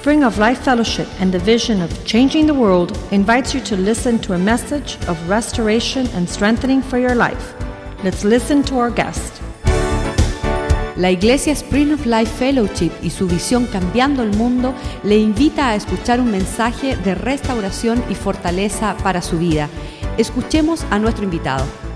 Spring of Life Fellowship and the vision of changing the world invites you to listen to a message of restoration and strengthening for your life. Let's listen to our guest. La Iglesia Spring of Life Fellowship y su visión Cambiando el Mundo le invita a escuchar un mensaje de restauración y fortaleza para su vida. Escuchemos a nuestro invitado.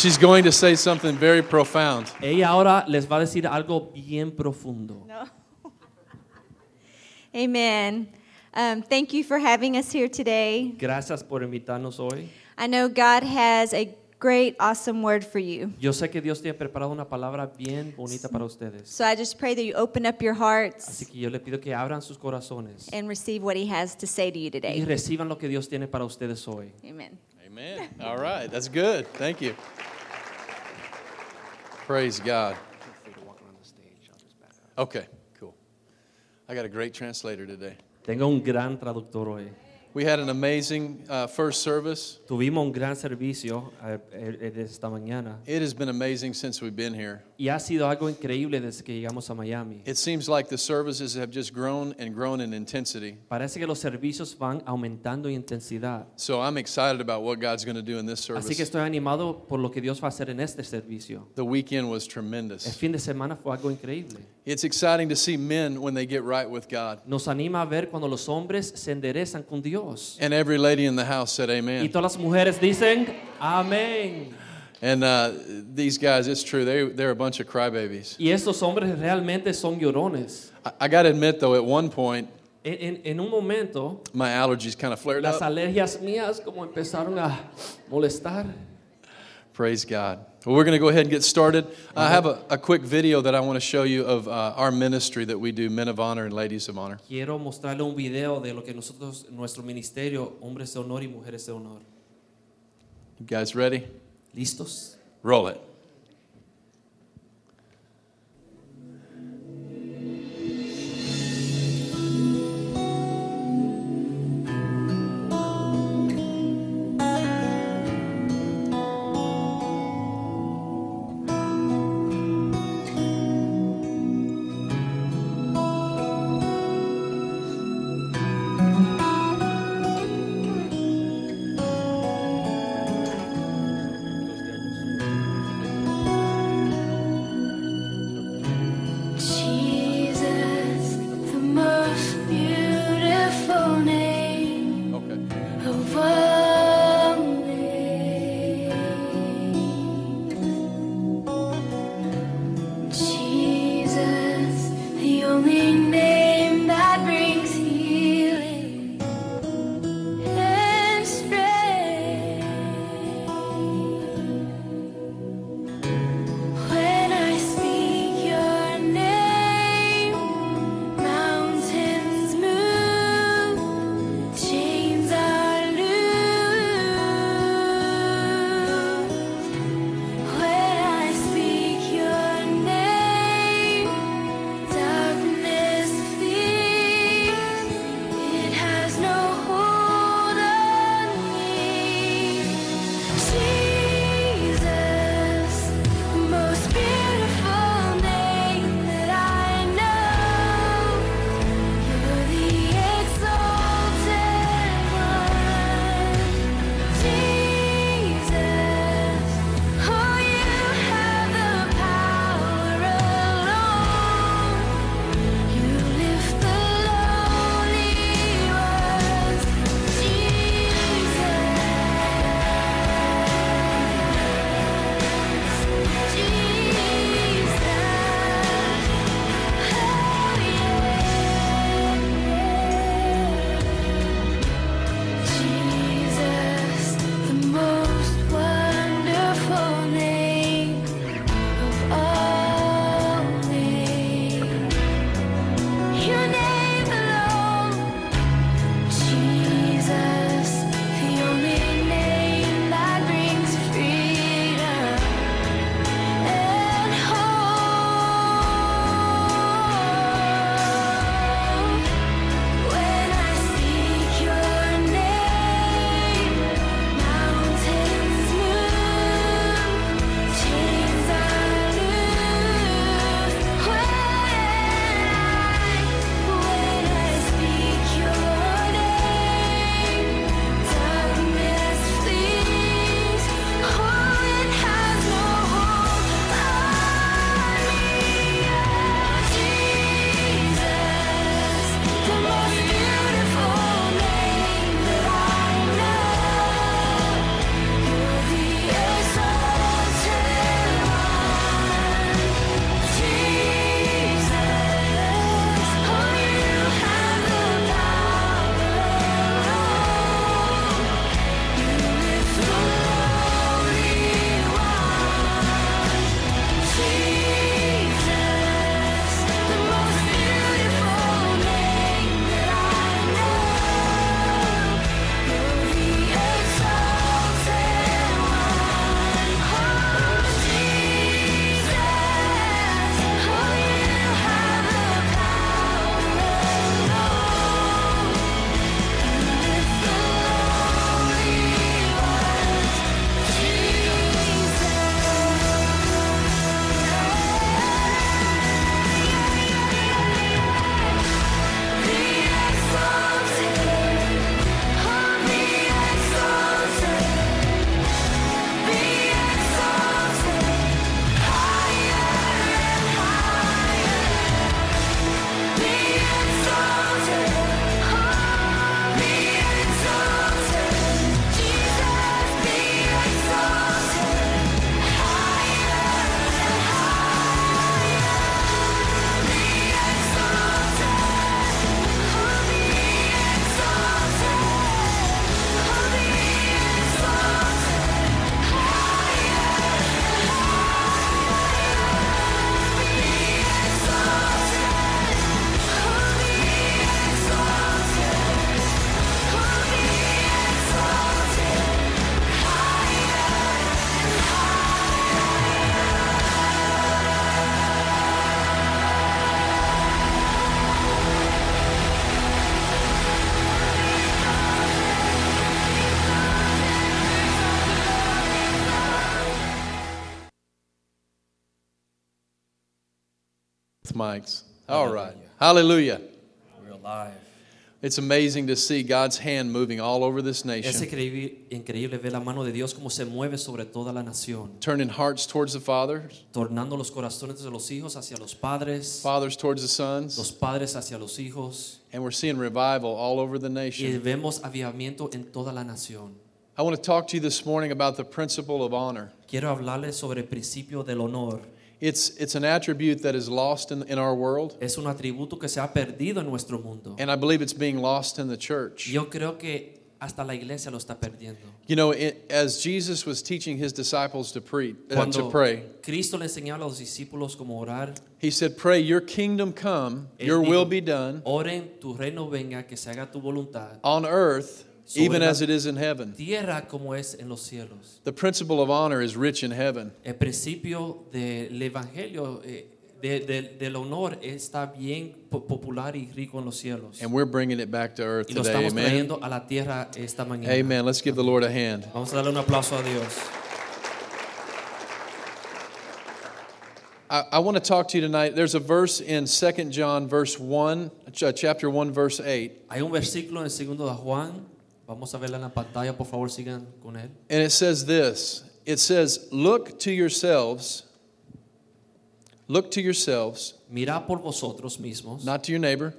She's going to say something very profound. Ella ahora les va a decir algo bien profundo. Amen. Um, thank you for having us here today. Gracias por invitarnos hoy. I know God has a great, awesome word for you. Yo sé que Dios tiene preparado una palabra bien bonita para ustedes. So I just pray that you open up your hearts Así que yo le pido que abran sus corazones and receive what He has to say to you today. y today. reciban lo que Dios tiene para ustedes hoy. Amen. Amen. All right, that's good. Thank you. Praise God. Okay, cool. I got a great translator today. Tengo un gran traductor hoy. We had an amazing uh, first service. Tuvimos un gran servicio eh, eh, esta mañana It has been amazing since we've been here. y ha sido algo increíble desde que llegamos a Miami. It seems like the services have just grown and grown in intensity. Parece que los servicios van aumentando en intensidad. So I'm excited about what God's going to do in this service. Así que estoy animado por lo que Dios va a hacer en este servicio. The weekend was tremendous. El fin de semana fue algo increíble. It's exciting to see men when they get right with God. Nos anima a ver cuando los hombres se enderezan con Dios. And every lady in the house said amen. Y todas las mujeres dicen, amén. And uh, these guys, it's true, they, they're a bunch of crybabies. Y estos hombres realmente son llorones. I, I got to admit, though, at one point, En, en- en un momento, my allergies kind of flared las up. alergias mías como empezaron a molestar. Praise God. Well, we're going to go ahead and get started. I have a, a quick video that I want to show you of uh, our ministry that we do, Men of Honor and Ladies of Honor. Quiero mostrarle un video de lo que nosotros, nuestro ministerio, hombres de honor y mujeres de honor. You guys ready? ¿Listos? Roll it. Mics. All right. Hallelujah. We're alive. It's amazing to see God's hand moving all over this nation, increíble, increíble ver la mano de Dios como se mueve sobre toda la nación, turning hearts towards the fathers, tornando los corazones de los hijos hacia los padres, fathers towards the sons. los padres hacia los hijos, and we're seeing revival all over the y nation. vemos avivamiento en toda la nación. I want to talk to you this morning about the principle of honor. Quiero hablarles sobre el principio del honor. It's, it's an attribute that is lost in, in our world, Es un atributo que se ha perdido en nuestro mundo. and I believe it's being lost in the church. Yo creo que hasta la iglesia lo está perdiendo. You know, it, as Jesus was teaching his disciples to, pre, uh, to pray, Cristo le enseñaba a los discípulos cómo orar, he said, Pray, your kingdom come, Él your dijo, will be done Oren, tu reino venga, que se haga tu voluntad, on earth, even as it is in heaven. tierra como es en los cielos. The principle of honor is rich in heaven. El principio del evangelio, eh, de- de- del honor, está bien popular y rico en los cielos. And we're bringing it back to earth Y lo today. estamos Amen. trayendo a la tierra esta mañana. Amen. Let's give the Lord a hand. Vamos a darle un aplauso a Dios. I, I want to talk to you tonight. There's a verse in 2 John, verse 1, chapter 1, verse 8. Hay un versículo en segundo de Juan, vamos a verlo en la pantalla, por favor sigan con él. And it says this. It says, Look to yourselves, look to yourselves, Mira por vosotros mismos, not to your neighbor,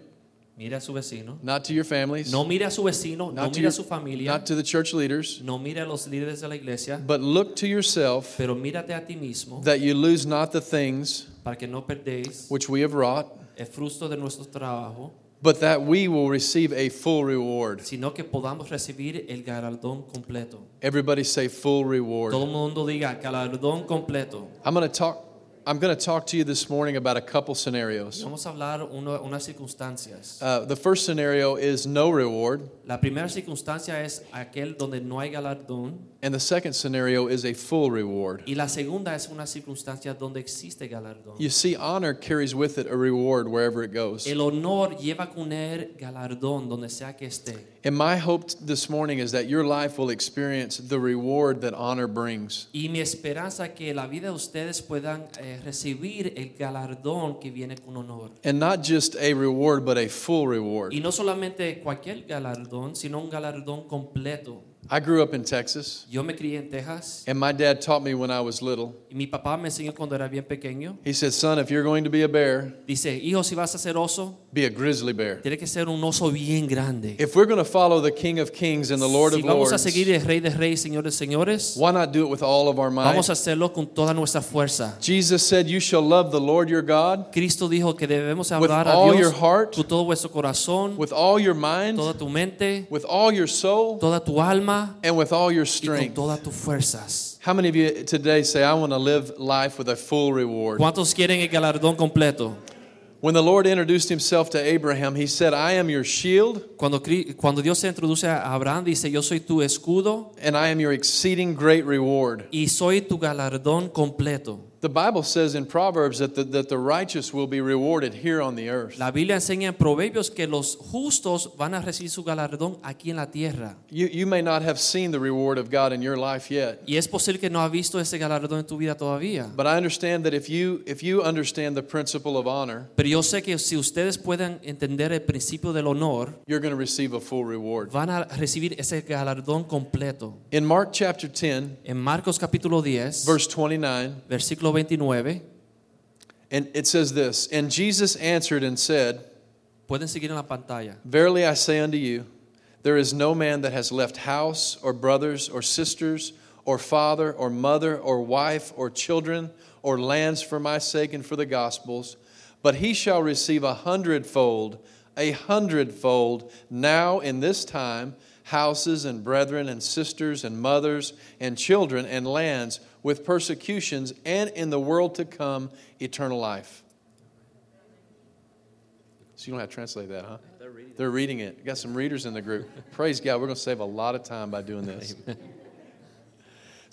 mira a su vecino, not to your families, no mire a su vecino, no not, to mire your, a su familia, not to the church leaders, no mire a los líderes de la iglesia, but look to yourself pero mírate a ti mismo that you lose not the things para que no perdéis which we have wrought, el fruto de nuestro trabajo, but that we will receive a full reward. sino que podamos recibir el galardón completo. Everybody say full Todo reward. el mundo diga galardón completo. I'm going to talk. I'm going to talk to you this morning about a couple scenarios. Vamos a hablar uno, unas circunstancias. Uh, the first scenario is no reward, La primera circunstancia es aquel donde no hay galardón and the second scenario is a full reward. y la segunda es una circunstancia donde existe galardón. You see, honor carries with it a reward wherever it goes. El honor lleva con él galardón donde sea que esté. And my hope this morning is that your life will experience the reward that honor brings. Y mi esperanza que la vida de ustedes puedan eh, recibir el galardón que viene con honor. And not just a reward, but a full reward. Y no solamente cualquier galardón, sino un galardón completo. I grew up in Texas, Yo me crié en Texas and my dad taught me when I was little. y mi papá me enseñó cuando era bien pequeño. He said, Son, if you're going to be a bear, Dice, hijo, si vas a ser oso, be a grizzly bear. tiene que ser un oso bien grande. If we're going to follow the King of Kings and the Lord si of vamos a Lords, seguir el Rey de Reyes, Señor de Señores, why not do it with all of our might? vamos a hacerlo con toda nuestra fuerza. Jesus said, You shall love the Lord your God Cristo dijo que debemos With hablar a all Dios your heart, con todo vuestro corazón, with all your mind, toda tu mente, with all your soul, toda tu alma and with all your y con strength. todas tus fuerzas. How many of you today say, I want to live life with a full reward? ¿Cuántos quieren el galardón completo? When the Lord introduced himself to Abraham, he said, I am your shield Cuando, Cri- cuando Dios se introduce a Abraham, dice, yo soy tu escudo and I am your exceeding great reward. y soy tu galardón completo. The Bible says in Proverbs that the, that the righteous will be rewarded here on the earth. La Biblia enseña en Proverbios que los justos van a recibir su galardón aquí en la tierra. You, you may not have seen the reward of God in your life yet, Y es posible que no has visto ese galardón en tu vida todavía. but I understand that if you, if you understand the principle of honor, Pero yo sé que si ustedes pueden entender el principio del honor, you're going to receive a full reward. van a recibir ese galardón completo. In Mark chapter 10, En Marcos capítulo 10, verse 29, versículo 29, and it says this And Jesus answered and said, pueden seguir en la pantalla. Verily I say unto you, there is no man that has left house or brothers or sisters or father or mother or wife or children or lands for my sake and for the gospel's, but he shall receive a hundredfold, a hundredfold now in this time houses and brethren and sisters and mothers and children and lands with persecutions and in the world to come eternal life. So you don't have to translate that, huh? They're reading it. We got some readers in the group. Praise God, we're going to save a lot of time by doing this.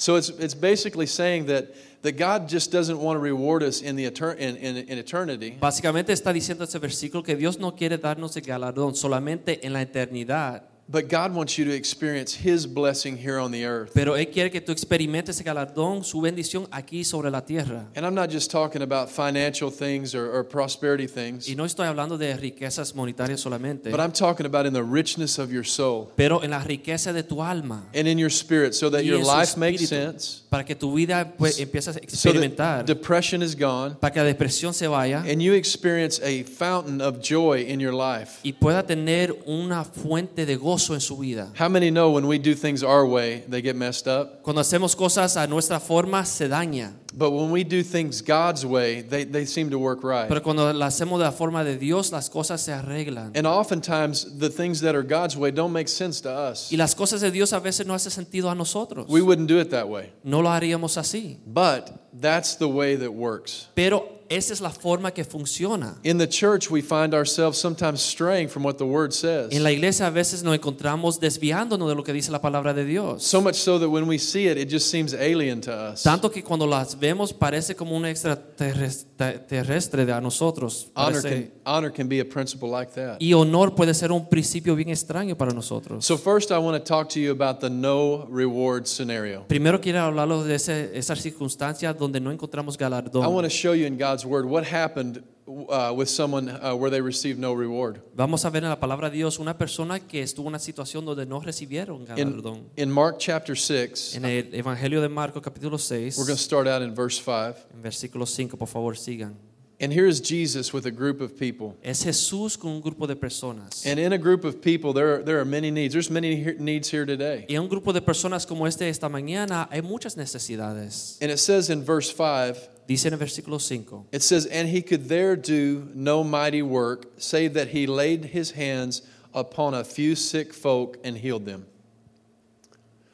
So it's, it's basically saying that, that God just doesn't want to reward us in, the etern- in, in, in eternity, Básicamente está diciendo ese versículo que Dios no quiere darnos el galardón solamente en la eternidad, But God wants you to experience His blessing here on the earth. Pero Él quiere que tú experimentes ese galardón, su bendición aquí sobre la tierra. And I'm not just talking about financial things or, or prosperity things, Y no estoy hablando de riquezas monetarias solamente, but I'm talking about in the richness of your soul pero en la riqueza de tu alma. and in your spirit so that your life makes sense, Para que tu vida pues, empiece a so that depression is gone, para que la depresión se vaya and you experience a fountain of joy in your life. y pueda tener una fuente de gozo en su vida. How many know when we do things our way, they get messed up? Cuando hacemos cosas a nuestra forma, se daña. But when we do things God's way, they, they seem to work right. Pero cuando la hacemos de la forma de Dios, las cosas se arreglan. And oftentimes, the things that are God's way don't make sense to us. Y las cosas de Dios a veces no hacen sentido a nosotros. We wouldn't do it that way. No lo haríamos así. But that's the way that works. Pero esa es la forma que funciona. In the church, we find ourselves sometimes straying from what the Word says. En la iglesia a veces nos encontramos desviándonos de lo que dice la palabra de Dios. So much so that when we see it, it just seems alien to us. Tanto que cuando las vemos parece como un extraterrestre a nosotros. Honor can, honor can be a principle like that. y honor puede ser un principio bien extraño para nosotros. So, first, I want to talk to you about the no reward scenario. Primero quiero hablarlo de ese, esa circunstancia donde no encontramos I want galardón. to show you in God's Word what happened uh, with someone uh, where they received no reward. Vamos a ver en la palabra de Dios una persona que estuvo en una situación donde no recibieron In, galardón. in Mark chapter 6, En el Evangelio de Marcos capítulo 6, we're going to start out in verse 5. en versículo 5, por favor sigan. And here's Jesus with a group of people. Es Jesús con un grupo de personas. And in a group of people, there are, there are many needs. There's many needs here today. Y en un grupo de personas como este esta mañana hay muchas necesidades. And it says in verse 5, Dice en el versículo 5, it says, And he could there do no mighty work, save that he laid his hands upon a few sick folk and healed them.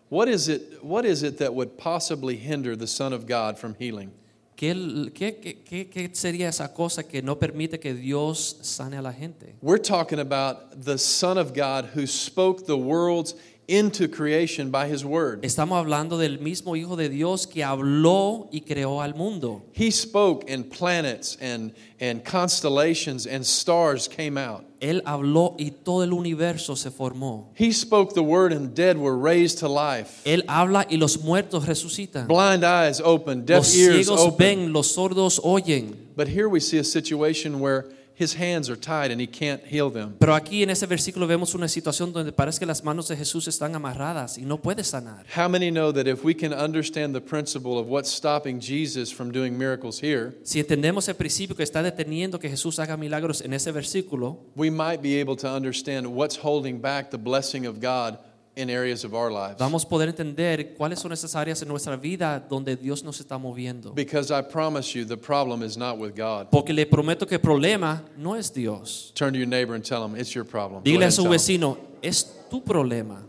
What is it, what is it that would possibly hinder the Son of God from healing? ¿Qué, qué, qué, qué- sería esa cosa que no permite que Dios sane a la gente? We're talking about the Son of God who spoke the worlds into creation by his word. Estamos hablando del mismo Hijo de Dios que habló y creó al mundo. He spoke, and planets and, and constellations and stars came out. Él habló y todo el universo se formó. He spoke the word, and dead were raised to life. Él habla y los muertos resucitan. Blind eyes opened, deaf Los ears ciegos opened. ven, los sordos oyen. But here we see a situation where his hands are tied and he can't heal them. Pero aquí en ese versículo vemos una situación donde parece que las manos de Jesús están amarradas y no puede sanar. How many know that if we can understand the principle of what's stopping Jesus from doing miracles here, Si entendemos el principio que está deteniendo que Jesús haga milagros en ese versículo, we might be able to understand what's holding back the blessing of God in areas of our lives. vamos a poder entender cuáles son esas áreas en nuestra vida donde Dios nos está moviendo. Because I promise you, the problem is not with God. Porque le prometo que el problema no es Dios. Turn to your neighbor and tell him it's your problem. Dile a su vecino, es tu problema.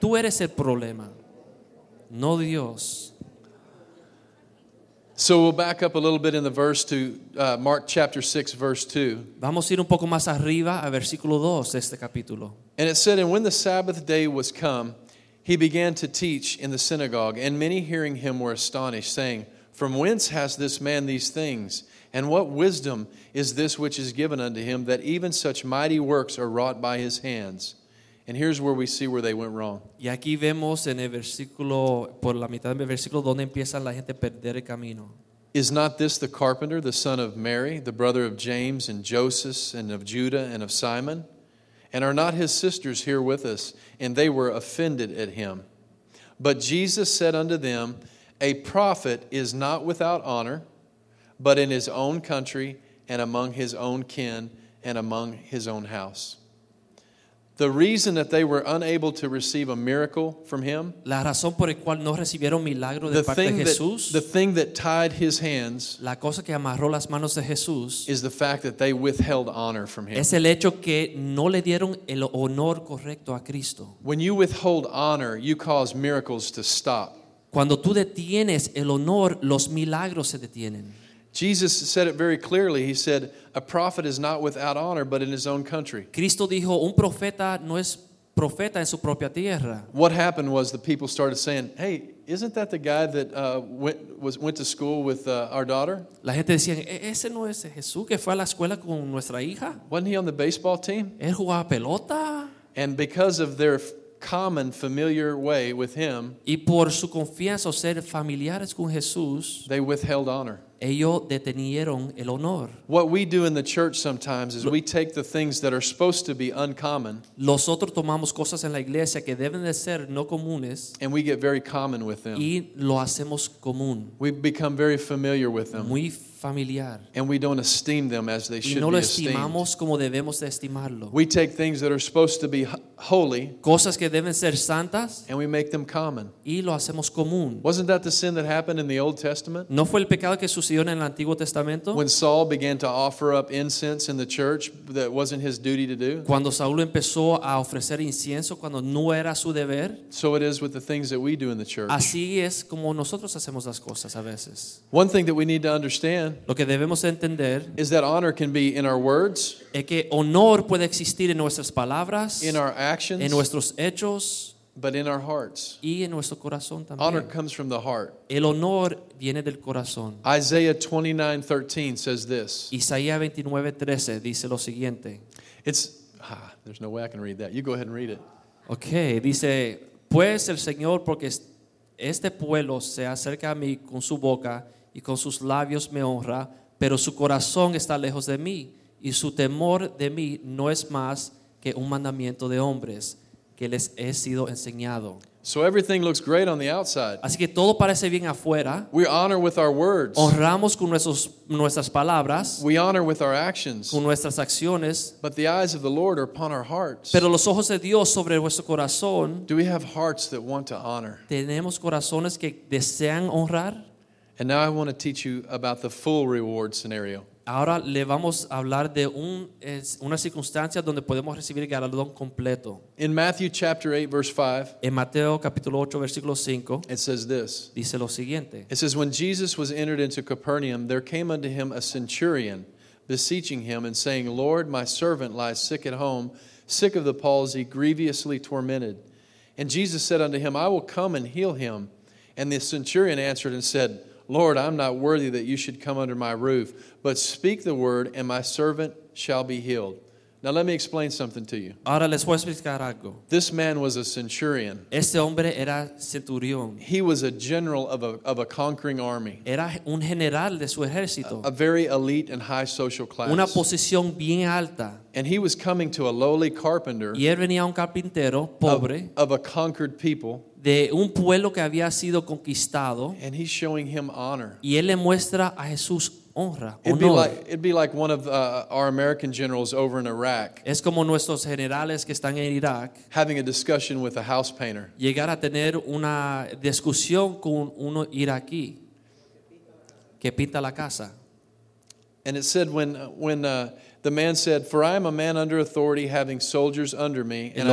Tú eres el problema, no Dios. So we'll back up a little bit in the verse to uh, Mark chapter 6, verse 2. Vamos a ir un poco más arriba al versículo 2 de este capítulo. And it said, And when the Sabbath day was come, he began to teach in the synagogue, and many hearing him were astonished, saying, From whence has this man these things? And what wisdom is this which is given unto him, that even such mighty works are wrought by his hands? And here's where we see where they went wrong. Y aquí vemos en el versículo, por la mitad del versículo, donde empieza la gente a perder el camino. Is not this the carpenter, the son of Mary, the brother of James and Joseph, and of Judah and of Simon? And are not his sisters here with us? And they were offended at him. But Jesus said unto them, A prophet is not without honor, but in his own country, and among his own kin, and among his own house. The reason that they were unable to receive a miracle from him, La razón por la cual no recibieron milagro de the parte de thing, that, Jesús, the thing that tied his hands la cosa que amarró las manos de Jesús, is the fact that they withheld honor from him. es el hecho que no le dieron el honor correcto a Cristo. When you withhold honor, you cause miracles to stop. Cuando tú detienes el honor, los milagros se detienen. Jesus said it very clearly. He said, A prophet is not without honor, but in his own country. Cristo dijo, un profeta no es profeta en su propia tierra. What happened was the people started saying, Hey, isn't that the guy that uh, went, was, went to school with uh, our daughter? La gente decía, "E- ese no es Jesús que fue a la escuela con nuestra hija. Wasn't he on the baseball team? Él jugaba pelota. And because of their common familiar way with him, Y por su confianza o ser familiares con Jesús, they withheld honor. ellos detenieron el honor. What we do in the church sometimes is we take the things that are supposed to be uncommon Nosotros tomamos cosas en la iglesia que deben de ser no comunes and we get very common with them. y lo hacemos común, We become very familiar with them muy familiar. and we don't esteem them as they Y should no be lo esteemed. estimamos como debemos de estimarlo. We take things that are supposed to be holy Cosas que deben ser santas and we make them common. y lo hacemos común. Wasn't that the sin that happened in the Old Testament? ¿No fue el pecado que sucedió en el Antiguo Testamento? When Saul began to offer up incense in the church that wasn't his duty to do? Cuando Saúl empezó a ofrecer incienso cuando no era su deber, So it is with the things that we do in the church. así es como nosotros hacemos las cosas a veces. One thing that we need to understand Lo que debemos de entender is that honor can be in our words, es que honor puede existir en nuestras palabras, in our actions, en nuestros hechos but in our hearts. y en nuestro corazón Honor también. comes from the heart. El honor viene del corazón. Isaiah 29:13 says this. Isaías 29:13 dice lo siguiente. It's ah, there's no way I can read that. You go ahead and read it. Ok, dice, pues el Señor, porque es- este pueblo se acerca a mí con su boca y con sus labios me honra, pero su corazón está lejos de mí y su temor de mí no es más que un mandamiento de hombres que les he sido enseñado. So everything looks great on the outside. Así que todo parece bien afuera, We honor with our words. honramos con nuestros, nuestras palabras, We honor with our actions. con nuestras acciones, But the eyes of the Lord are upon our hearts. pero los ojos de Dios sobre nuestro corazón, Do we have hearts that want to honor? tenemos corazones que desean honrar. And now I want to teach you about the full reward scenario. Ahora le vamos a hablar de un, es- una circunstancia donde podemos recibir el galardón completo. In Matthew chapter 8 verse 5, En Mateo capítulo 8 versículo 5 it says this. dice lo siguiente. It says when Jesus was entered into Capernaum, there came unto him a centurion, beseeching him and saying, "Lord, my servant lies sick at home, sick of the palsy, grievously tormented." And Jesus said unto him, I will come and heal him. And the centurion answered and said, Lord, I'm not worthy that you should come under my roof, but speak the word, and my servant shall be healed. Now, let me explain something to you. Ahora les voy a explicar algo. This man was a centurion, Este hombre era centurión, he was a general of a, of a conquering army, era un general de su ejército, a very elite and high social class. una posición bien alta. And he was coming to a lowly carpenter Y él venía a un carpintero of, of a conquered people, de un pueblo que había sido conquistado and he's showing him honor. y él le muestra a Jesús honra, It'd be honor. like, it'd be like one of uh, our American generals over in Iraq Es como nuestros generales que están en Irak having a discussion with a house painter. llegar a tener una discusión con uno iraquí que pinta la casa. And it said, when, when uh, the man said, For I am a man under authority, having soldiers under me, and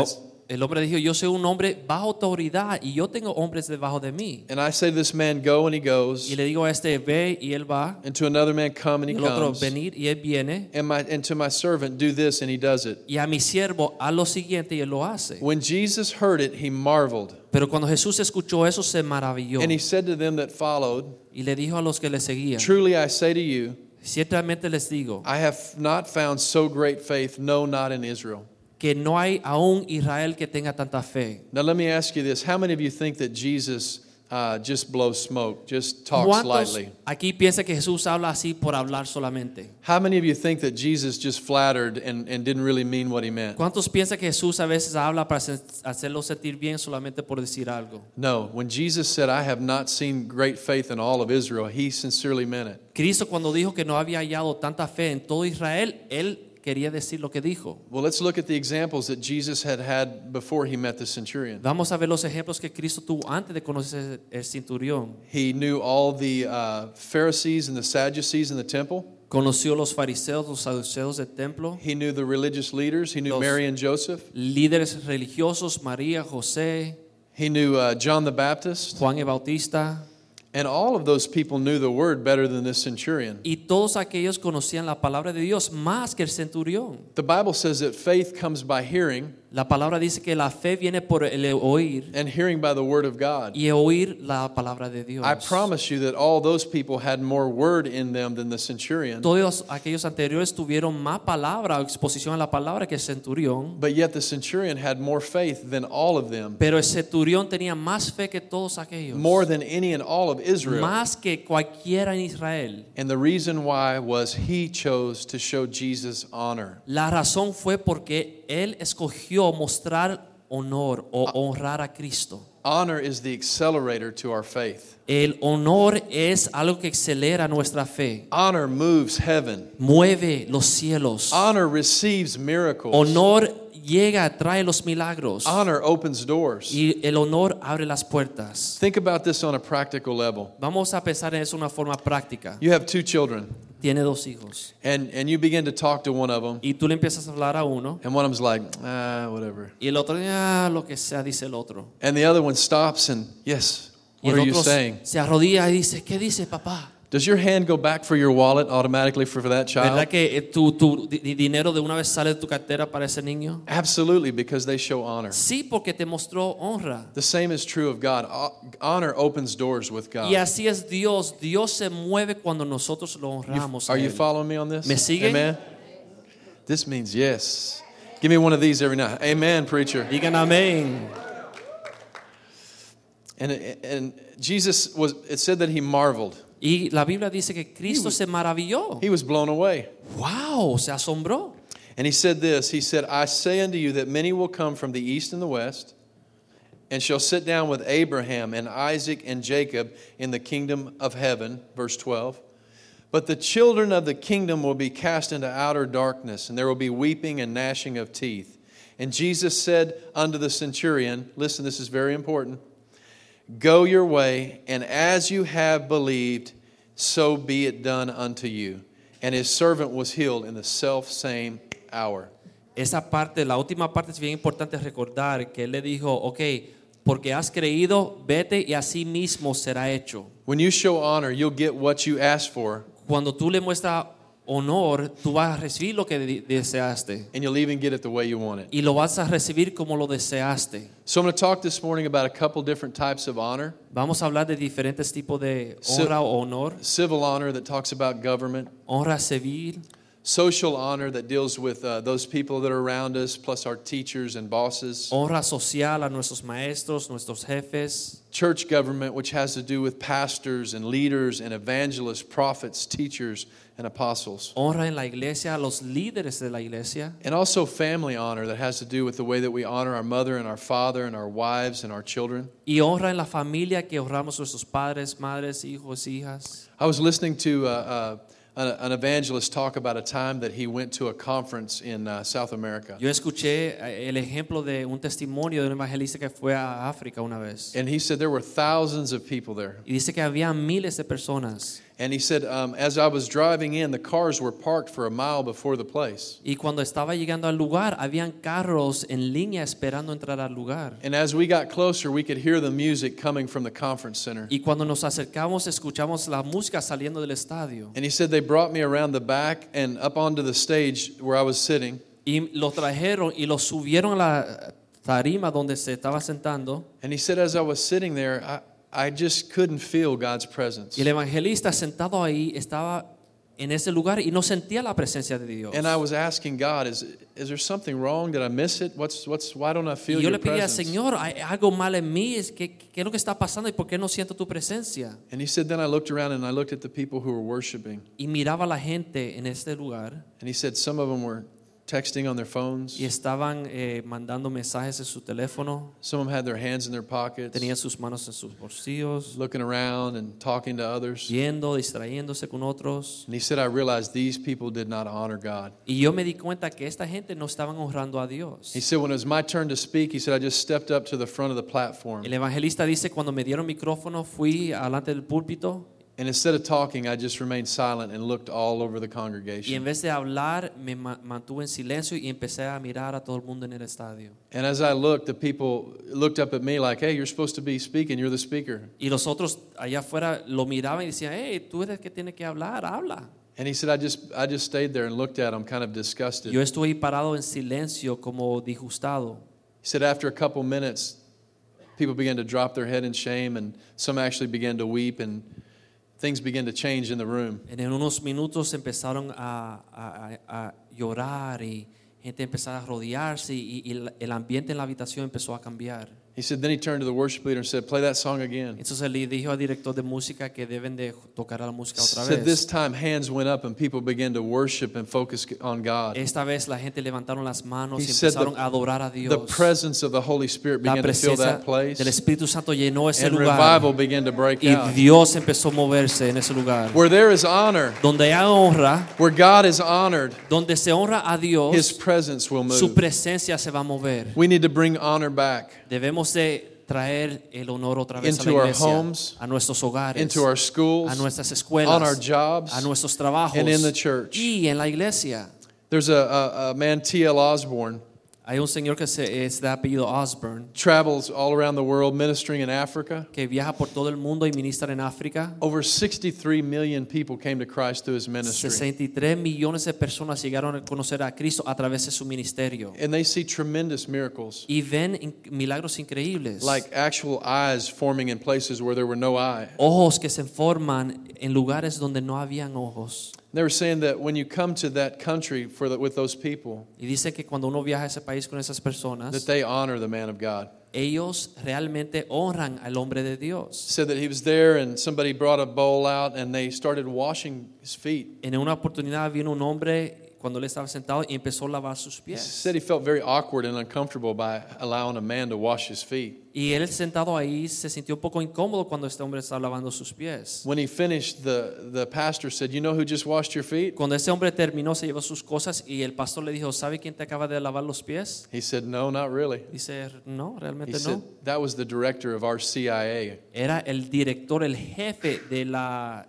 El, I, ho- el hombre dijo, yo soy un hombre bajo autoridad y yo tengo hombres debajo de mí. and I say to this man, Go, and he goes, Y le digo a este, ve y él va. and to another man, Come, and he el otro, comes, venir y él viene. and, my, and to my servant, Do this, and he does it. Y a mi siervo, haz lo siguiente y él lo hace. When Jesus heard it, he marveled. Pero cuando Jesús escuchó eso, se maravilló. And he said to them that followed, Y le dijo a los que le seguían, Truly I say to you, ciertamente les digo, I have not found so great faith, no, not in Israel. Que no hay aún Israel que tenga tanta fe. Now, let me ask you this. How many of you think that Jesus uh, just blows smoke, just talks ¿Cuántos lightly? aquí piensa que Jesús habla así por hablar solamente? How many of you think that Jesus just flattered and, and didn't really mean what he meant? ¿Cuántos piensan que Jesús a veces habla para hacer- hacerlo sentir bien solamente por decir algo? No. When Jesus said, I have not seen great faith in all of Israel, he sincerely meant it. Cristo cuando dijo que no había hallado tanta fe en todo Israel, él quería decir lo que dijo. Well, let's look at the examples that Jesus had had before he met the centurion. Vamos a ver los ejemplos que Cristo tuvo antes de conocer el centurión. He knew all the uh, Pharisees and the Sadducees in the temple. Conoció los fariseos, los saduceos del templo, He knew the religious leaders. He knew Los- Mary and Joseph. líderes religiosos, María, José, He knew uh, John the Baptist. Juan el Bautista. And all of those people knew the word better than this centurion. Y todos aquellos conocían la palabra de Dios más que el centurión. The Bible says that faith comes by hearing, La palabra dice que la fe viene por el oír and hearing by the word of God. y oír la palabra de Dios. I promise you that all those people had more word in them than the centurion, Todos aquellos anteriores tuvieron más palabra o exposición a la palabra que el centurión, but yet the centurion had more faith than all of them, pero el centurión tenía más fe que todos aquellos. more than any in all of Israel. más que cualquiera en Israel. And the reason why was he chose to show Jesus honor. La razón fue porque él escogió mostrar honor o honrar a Cristo. Honor is the accelerator to our faith. El honor es algo que acelera nuestra fe, Honor moves heaven. mueve los cielos. Honor receives miracles. Honor llega, trae los milagros. Honor opens doors. Y el honor abre las puertas. Think about this on a practical level. Vamos a pensar en eso de una forma práctica. You have two children, Tiene dos hijos. and, and you begin to talk to one of them, Y tú le empiezas a hablar a uno. and one of them's like, ah, whatever. Y el otro, ah, lo que sea, dice el otro. And the other one stops and, yes, what are you saying? se arrodilla y dice, ¿qué dice papá? Does your hand go back for your wallet automatically for, for that ¿Verdad child? que eh, tu, tu dinero de una vez sale de tu cartera para ese niño? Absolutely, because they show honor. Sí, porque te mostró honra. The same is true of God. Honor opens doors with God. Y así es Dios. Dios se mueve cuando nosotros lo You- honramos. a are you following me on this? ¿Me siguen? Amen. This means yes. Give me one of these every night. Amen, preacher. Digan amén. And, and Jesus was, it said that he marveled. Y la Biblia dice que Cristo se maravilló. He was blown away. Wow, se asombró. And he said this He said, I say unto you that many will come from the east and the west, and shall sit down with Abraham and Isaac and Jacob in the kingdom of heaven. Verse 12. But the children of the kingdom will be cast into outer darkness, and there will be weeping and gnashing of teeth. And Jesus said unto the centurion, Listen, this is very important. Go your way, and as you have believed, so be it done unto you. And his servant was healed in the self same hour. Esa parte, la última parte es bien importante recordar que Él le dijo, ok, porque has creído, vete y así mismo será hecho. When you show honor, you'll get what you ask for, Cuando tú le muestras honor, tú vas a recibir lo que de- deseaste. and you'll even get it the way you want it. Y lo vas a recibir como lo deseaste. So, I'm going to talk this morning about a couple different types of honor Vamos a hablar de diferentes tipos de honra o honor. civil honor that talks about government, Honra civil, social honor that deals with uh, those people that are around us, plus our teachers and bosses, honra social a nuestros maestros, nuestros jefes. church government, which has to do with pastors and leaders and evangelists, prophets, teachers, and apostles. Honra en la iglesia a los líderes de la iglesia. And also family honor that has to do with the way that we honor our mother and our father and our wives and our children. Y honra en la familia que honramos nuestros padres, madres, hijos, hijas. I was listening to uh, uh, an, an evangelist talk about a time that he went to a conference in uh, South America. Yo escuché eh, el ejemplo de un testimonio de un evangelista que fue a África una vez. And he said there were thousands of people there. Y dice que había miles de personas. And he said, um, as I was driving in, the cars were parked for a mile before the place. Y cuando estaba llegando al lugar, habían carros en línea esperando entrar al lugar. And as we got closer, we could hear the music coming from the conference center. Y cuando nos acercamos, escuchamos la música saliendo del estadio. And he said they brought me around the back and up onto the stage where I was sitting. Y lo trajeron y lo subieron a la tarima donde se estaba sentando. And he said, as I was sitting there, I, I just couldn't feel God's presence. Y el evangelista sentado ahí estaba en ese lugar y no sentía la presencia de Dios. And I was asking God, is, is there something wrong? Did I miss it? What's, what's, why don't I feel Y yo your le pedía, presence? Señor, hay algo mal en mí, es que, ¿qué es lo que está pasando y por qué no siento tu presencia? And he said, then I looked around and I looked at the people who were worshiping. Y miraba a la gente en este lugar And he said, some of them were texting on their phones. y estaban eh, mandando mensajes en su teléfono, Some of them had their hands in their pockets, tenían sus manos en sus bolsillos, looking around and talking to others. yendo, distrayéndose con otros. And he said, I realized these people did not honor God. Y yo me di cuenta que esta gente no estaban honrando a Dios. He said, when it was my turn to speak, he said, I just stepped up to the front of the platform. El evangelista dice, cuando me dieron micrófono, fui alante del púlpito And instead of talking, I just remained silent and looked all over the congregation. Y en vez de hablar, me ma- mantuve en silencio y empecé a mirar a todo el mundo en el estadio. And as I looked, the people looked up at me like, hey, you're supposed to be speaking. You're the speaker. Y los otros allá afuera lo miraban y decían, hey, tú eres el que tiene que hablar, habla. And he said, I just, I just stayed there and looked at him, kind of disgusted. Yo estuve ahí parado en silencio como disgustado. He said, after a couple minutes, people began to drop their head in shame, and some actually began to weep, and things began to change in the room. En unos minutos empezaron a, a- a- llorar y gente empezaba a rodearse y, y el ambiente en la habitación empezó a cambiar. He said, then he turned to the worship leader and said, play that song again. Entonces le dijo al director de música que deben de tocar la música otra Said this time hands went up and people began to worship and focus on God. Esta vez la gente levantaron las manos He y empezaron the- a adorar a The presence of the Holy Spirit began to fill that place, del Espíritu Santo llenó ese and lugar revival began to break y out. Dios empezó a moverse en ese lugar. Where there is honor, Donde hay honra, where God is honored, donde se honra a His presence will su move. presencia se va a mover. We need to bring honor back Debemos de traer el honor otra vez a Into la our iglesia, homes, a nuestros hogares, into our schools, a nuestras on our jobs, a nuestros trabajos and in the church. y en la iglesia. There's a, a, a man, T.L. Osborn, Hay un señor que se, es de apellido Osborne travels all around the world ministering in Africa. que viaja por todo el mundo y ministra en África. Over 63 million people came to Christ through his ministry. 63 millones de personas llegaron a conocer a Cristo a través de su ministerio And they see tremendous miracles, y ven in- milagros increíbles. like actual eyes forming in places where there were no eye. ojos que se forman en lugares donde no habían ojos. They were saying that when you come to that country for the, with those people, Y dice que cuando uno viaja a ese país con esas personas, that they honor the man of God. ellos realmente honran al hombre de Dios. Said that he was there and somebody brought a bowl out and they started washing his feet. En una oportunidad vino un hombre cuando él estaba sentado y empezó a lavar sus He pies. said he felt very awkward and uncomfortable by allowing a man to wash his feet. Y él sentado ahí se sintió un poco incómodo cuando este hombre estaba lavando sus pies. When he finished, the, the pastor said, You know who just washed your feet? Cuando ese hombre terminó, se llevó sus cosas y el pastor le dijo, ¿sabe quién te acaba de lavar los pies? He said, No, not really. Dice, no, He realmente said, no. That was the director of our CIA. Era el director, el jefe de la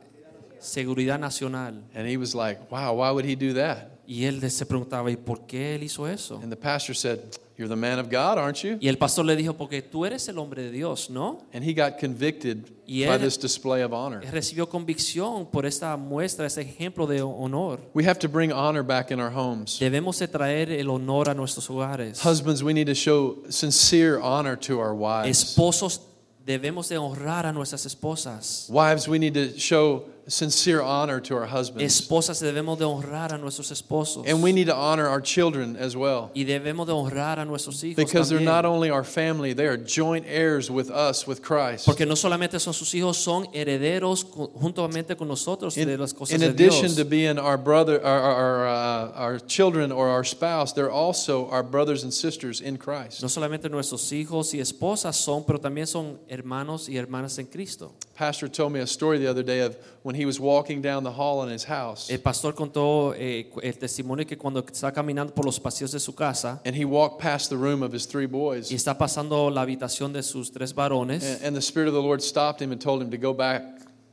seguridad nacional. And he was like, Wow, why would he do that? Y él se preguntaba, ¿y por qué él hizo eso? And the pastor said, You're the man of God, aren't you? Y el pastor le dijo, porque tú eres el hombre de Dios, ¿no? And he got convicted Y by él- this display of honor. Recibió convicción por esta muestra, ese ejemplo de honor. We have to bring honor back in our homes. Debemos de traer el honor a nuestros hogares. Husbands, we need to show sincere honor to our wives. Esposos, debemos de honrar a nuestras esposas. Wives, we need to show sincere honor to our husbands. Esposas, debemos de honrar a nuestros esposos. And we need to honor our children as well. Y debemos de honrar a nuestros hijos Because they're not only our family, they are joint heirs with us, with Christ. Porque no solamente son sus hijos, son herederos juntamente con nosotros In, de las cosas in addition to being our brother, our, our, uh, our children or our spouse, they're also our brothers and sisters in Christ. No solamente nuestros hijos y esposas son, pero también son hermanos y hermanas en Cristo. Pastor told me a story the other day of when he was walking down the hall in his house, El pastor contó eh, el testimonio que cuando estaba caminando por los pasillos de su casa and he walked past the room of his three boys, y está pasando la habitación de sus tres varones and, and the Spirit of the Lord stopped him and told him to go back.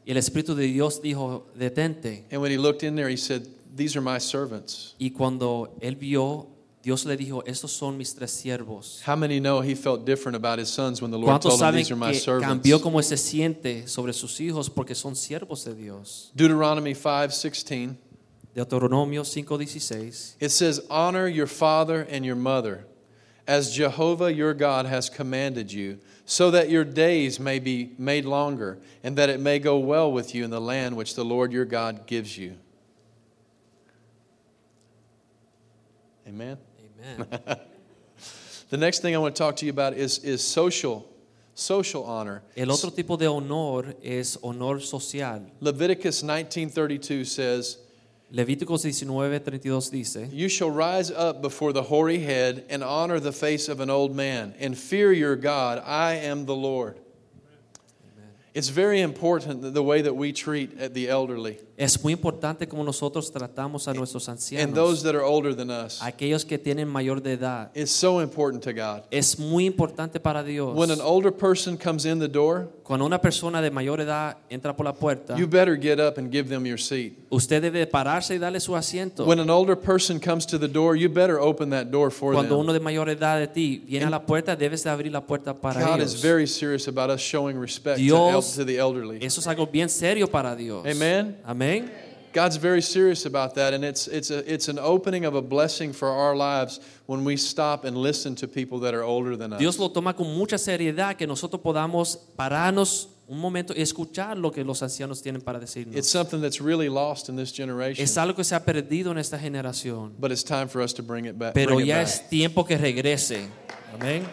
y el Espíritu de Dios dijo, detente. And when he looked in there, he said, These are my servants. Y cuando él vio, Dios le dijo, estos son mis tres siervos. How many know he felt different about his sons when the Lord ¿Cuántos told him, These are my servants? cambió cómo se siente sobre sus hijos porque son siervos de Dios? Deuteronomy 5:16. Deuteronomio 5:16. It says, Honor your father and your mother, as Jehovah your God has commanded you, so that your days may be made longer, and that it may go well with you in the land which the Lord your God gives you. Amen. Amen. The next thing I want to talk to you about is, is social, social honor. El otro tipo de honor es honor social. Leviticus 19:32 says, Levíticos 19:32 dice, You shall rise up before the hoary head and honor the face of an old man, and fear your God. I am the Lord. It's very important the way that we treat the elderly. Es muy importante como nosotros tratamos a nuestros and ancianos, those that are older than us. aquellos que tienen mayor de edad. It's so important to God. Es muy importante para Dios. When an older person comes in the door, Cuando una persona de mayor edad entra por la puerta, you better get up and give them your seat. usted debe pararse y darle su asiento. When an older person comes to the door, you better open that door for Cuando them. uno de mayor edad de ti viene a la puerta, debes de abrir la puerta para God ellos. is very serious about us showing respect Dios- to the elderly. Eso es algo bien serio para Dios. Amen. Amén. God's very serious about that, and it's, it's, a, it's an opening of a blessing for our lives when we stop and listen to people that are older than us. Dios lo toma con mucha seriedad que nosotros podamos pararnos un momento y escuchar lo que los ancianos tienen para decirnos. It's something that's really lost in this generation, Es algo que se ha perdido en esta generación, but it's time for us to bring it back. pero bring it ya back. es tiempo que regrese. Amén.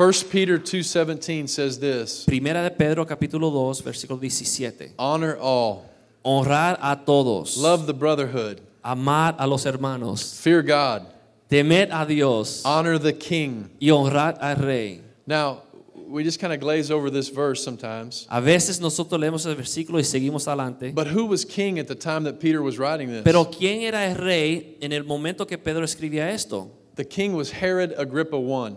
1 Peter 2.17 says this, Primera de Pedro capítulo 2, versículo 17. Honor all, Honrar a todos. love the brotherhood, Amar a los hermanos. fear God, Temer a Dios honor the king. y honrar al rey. Now, we just kind of glaze over this verse sometimes. A veces nosotros leemos el versículo y seguimos adelante. But who was king at the time that Peter was writing this? Pero ¿quién era el rey en el momento que Pedro escribía esto? the king was Herod Agrippa I, Hero-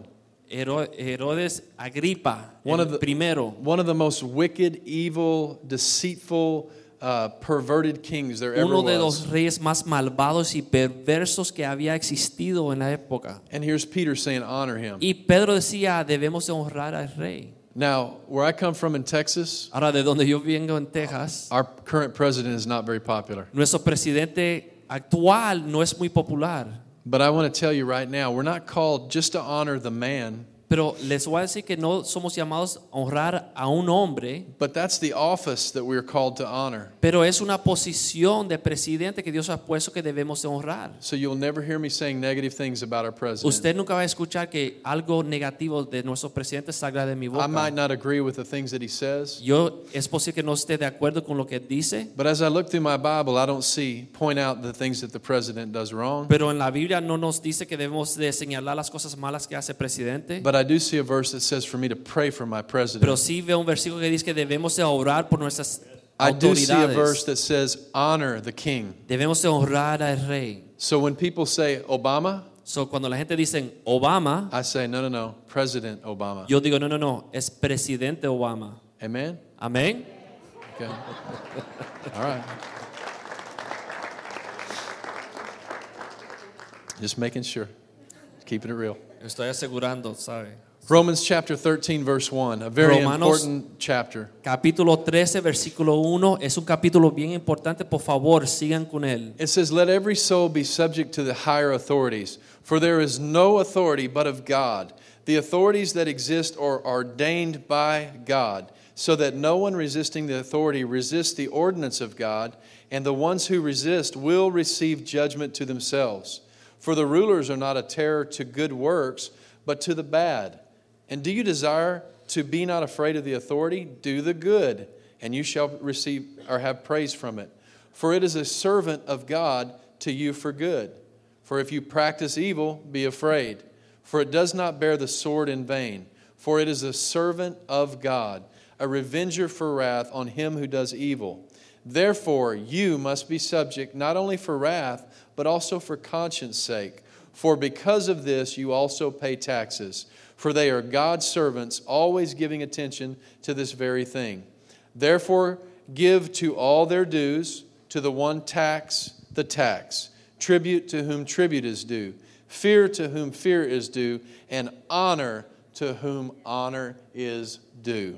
Herodes Agripa, One of the- primero, one of the most wicked, evil, deceitful, uh, perverted kings there ever uno de was. los reyes más malvados y perversos que había existido en la época. And here's Peter saying, honor him. Y Pedro decía, debemos de honrar al rey. Now, where I come from in Texas, Ahora, de donde yo vengo en Texas, our current president is not very popular. nuestro presidente actual no es muy popular. But I want to tell you right now, we're not called just to honor the man, Pero les voy a decir que no somos llamados a honrar a un hombre, but that's the office that we're called to honor. pero es una posición de presidente que Dios ha puesto que debemos de honrar. So you'll never hear me saying negative things about our president. Usted nunca va a escuchar que algo negativo de nuestro presidente salga de mi I boca. might not agree with the things that he says, Yo es posible que no esté de acuerdo con lo que dice, but as I look through my Bible, I don't see point out the things that the president does wrong. pero en la Biblia no nos dice que debemos de señalar las cosas malas que hace el presidente. But I do see a verse that says for me to pray for my president. Pero sí veo un versículo que dice que debemos de orar por nuestras I do see a verse that says honor the king. Debemos de honrar al rey. So when people say Obama, So, cuando la gente dice Obama, I say no, no, no, President Obama. yo digo no, no, no, es presidente Obama. Amen. Amén. Okay. All right. Just making sure. Keeping it real. Estoy asegurando, ¿sabe? Romans chapter 13, verse 1, a very Romanos- important chapter. Capítulo 13, versículo 1 es un capítulo bien importante. Por favor, sigan con él. It says, Let every soul be subject to the higher authorities, for there is no authority but of God. The authorities that exist are ordained by God, so that no one resisting the authority resists the ordinance of God, and the ones who resist will receive judgment to themselves. For the rulers are not a terror to good works, but to the bad. And do you desire to be not afraid of the authority? Do the good, and you shall receive or have praise from it. For it is a servant of God to you for good. For if you practice evil, be afraid. For it does not bear the sword in vain. For it is a servant of God, a revenger for wrath on him who does evil. Therefore, you must be subject not only for wrath, but also for conscience sake. For because of this, you also pay taxes. For they are God's servants, always giving attention to this very thing. Therefore, give to all their dues, to the one tax, the tax, tribute to whom tribute is due, fear to whom fear is due, and honor to whom honor is due.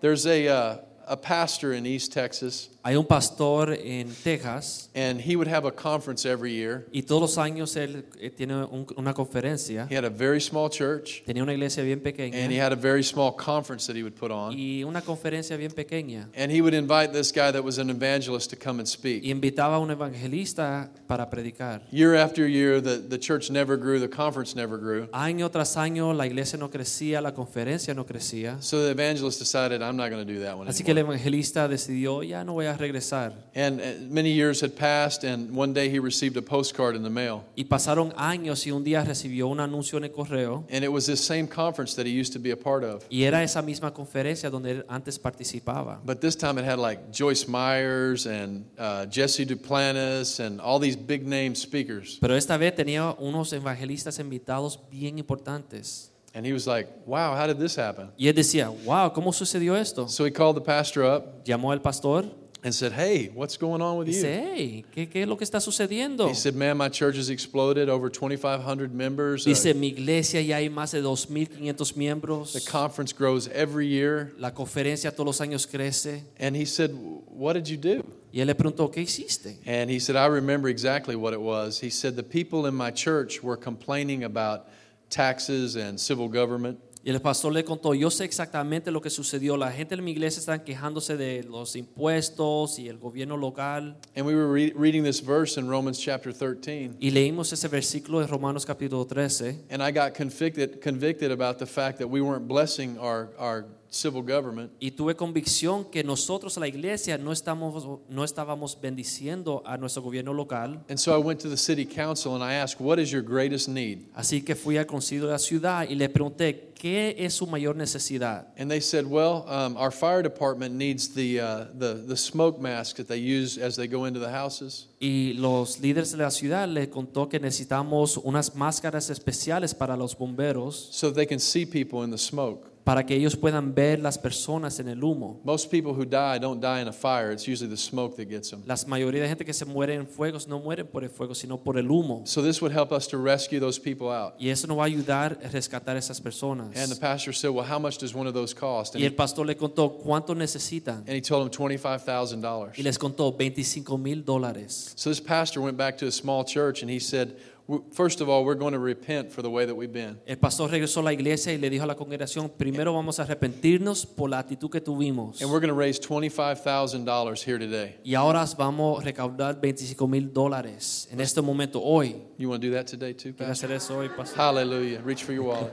There's a, uh, a pastor in East Texas, Hay un pastor en Texas and he would have a conference every year. y todos los años él eh, tiene un- una conferencia. He had a very small church, Tenía una iglesia bien pequeña. and he had a very small conference that he would put on. y una conferencia bien pequeña. And he would invite this guy that was an evangelist to come and speak. Y invitaba a un evangelista para predicar. Year after year, the, the church never grew, the conference never grew. Año tras año la iglesia no crecía, la conferencia no crecía. So the evangelist decided, I'm not going to do that one Así que que el evangelista decidió, ya no voy a regresar. And uh, many years had passed, and one day he received a postcard in the mail. Y pasaron años y un día recibió un anuncio en el correo And it was this same conference that he used to be a part of. y era esa misma conferencia donde él antes participaba. But this time it had like Joyce Meyers and uh, Jesse Duplantis and all these big name speakers. Pero esta vez tenía unos evangelistas invitados bien importantes. And he was like, wow, how did this happen? Y él decía, wow, ¿cómo sucedió esto? So he called the pastor up Llamó al pastor and said, hey, what's going on with you? dice, hey, ¿qué, ¿qué es lo que está sucediendo? He said, man, my church has exploded, over 2,500 members. Dice, mi iglesia ya hay más de 2.500 miembros. the conference grows every year. La conferencia todos los años crece. And he said, what did you do? Y él le preguntó, ¿qué hiciste? And he said, I remember exactly what it was. He said, the people in my church were complaining about taxes and civil government. Y el pastor le contó, yo sé exactamente lo que sucedió. La gente en mi iglesia están quejándose de los impuestos y el gobierno local. And we were re- reading this verse in Romans chapter 13. Y leímos ese versículo de Romanos capítulo 13. And I got convicted, convicted about the fact that we weren't blessing our, our civil government. Y tuve convicción que nosotros, la iglesia, no, estamos, no estábamos bendiciendo a nuestro gobierno local. And so I went to the city council and I asked, What is your greatest need? Así que fui al concilio de la ciudad y le pregunté, ¿qué es su mayor necesidad? And they said, Well, um, our fire department needs the, uh, the, the smoke mask that they use as they go into the houses. Y los líderes de la ciudad le contó que necesitamos unas máscaras especiales para los bomberos so they can see people in the smoke. Para que ellos puedan ver las personas en el humo. Most people who die don't die in a fire, it's usually the smoke that gets them. La mayoría de gente que se muere en fuegos no mueren por el fuego, sino por el humo. So this would help us to rescue those people out. Y eso nos va a ayudar a rescatar esas personas. And the pastor said, Well, how much does one of those cost? And Y el pastor le contó cuánto necesitan. and he told him $25,000. Y les contó 25 mil dólares. So this pastor went back to a small church and he said, "W- First of all, we're going to repent for the way that we've been. El pastor regresó a la iglesia y le dijo a la congregación, primero vamos a arrepentirnos por la actitud que tuvimos. And we're going to raise $25,000 here today. Y ahora vamos a recaudar 25 mil dólares en este momento, hoy. You want to do that today too, Pastor? hacer eso hoy, pastor? Hallelujah. Reach for your wallet.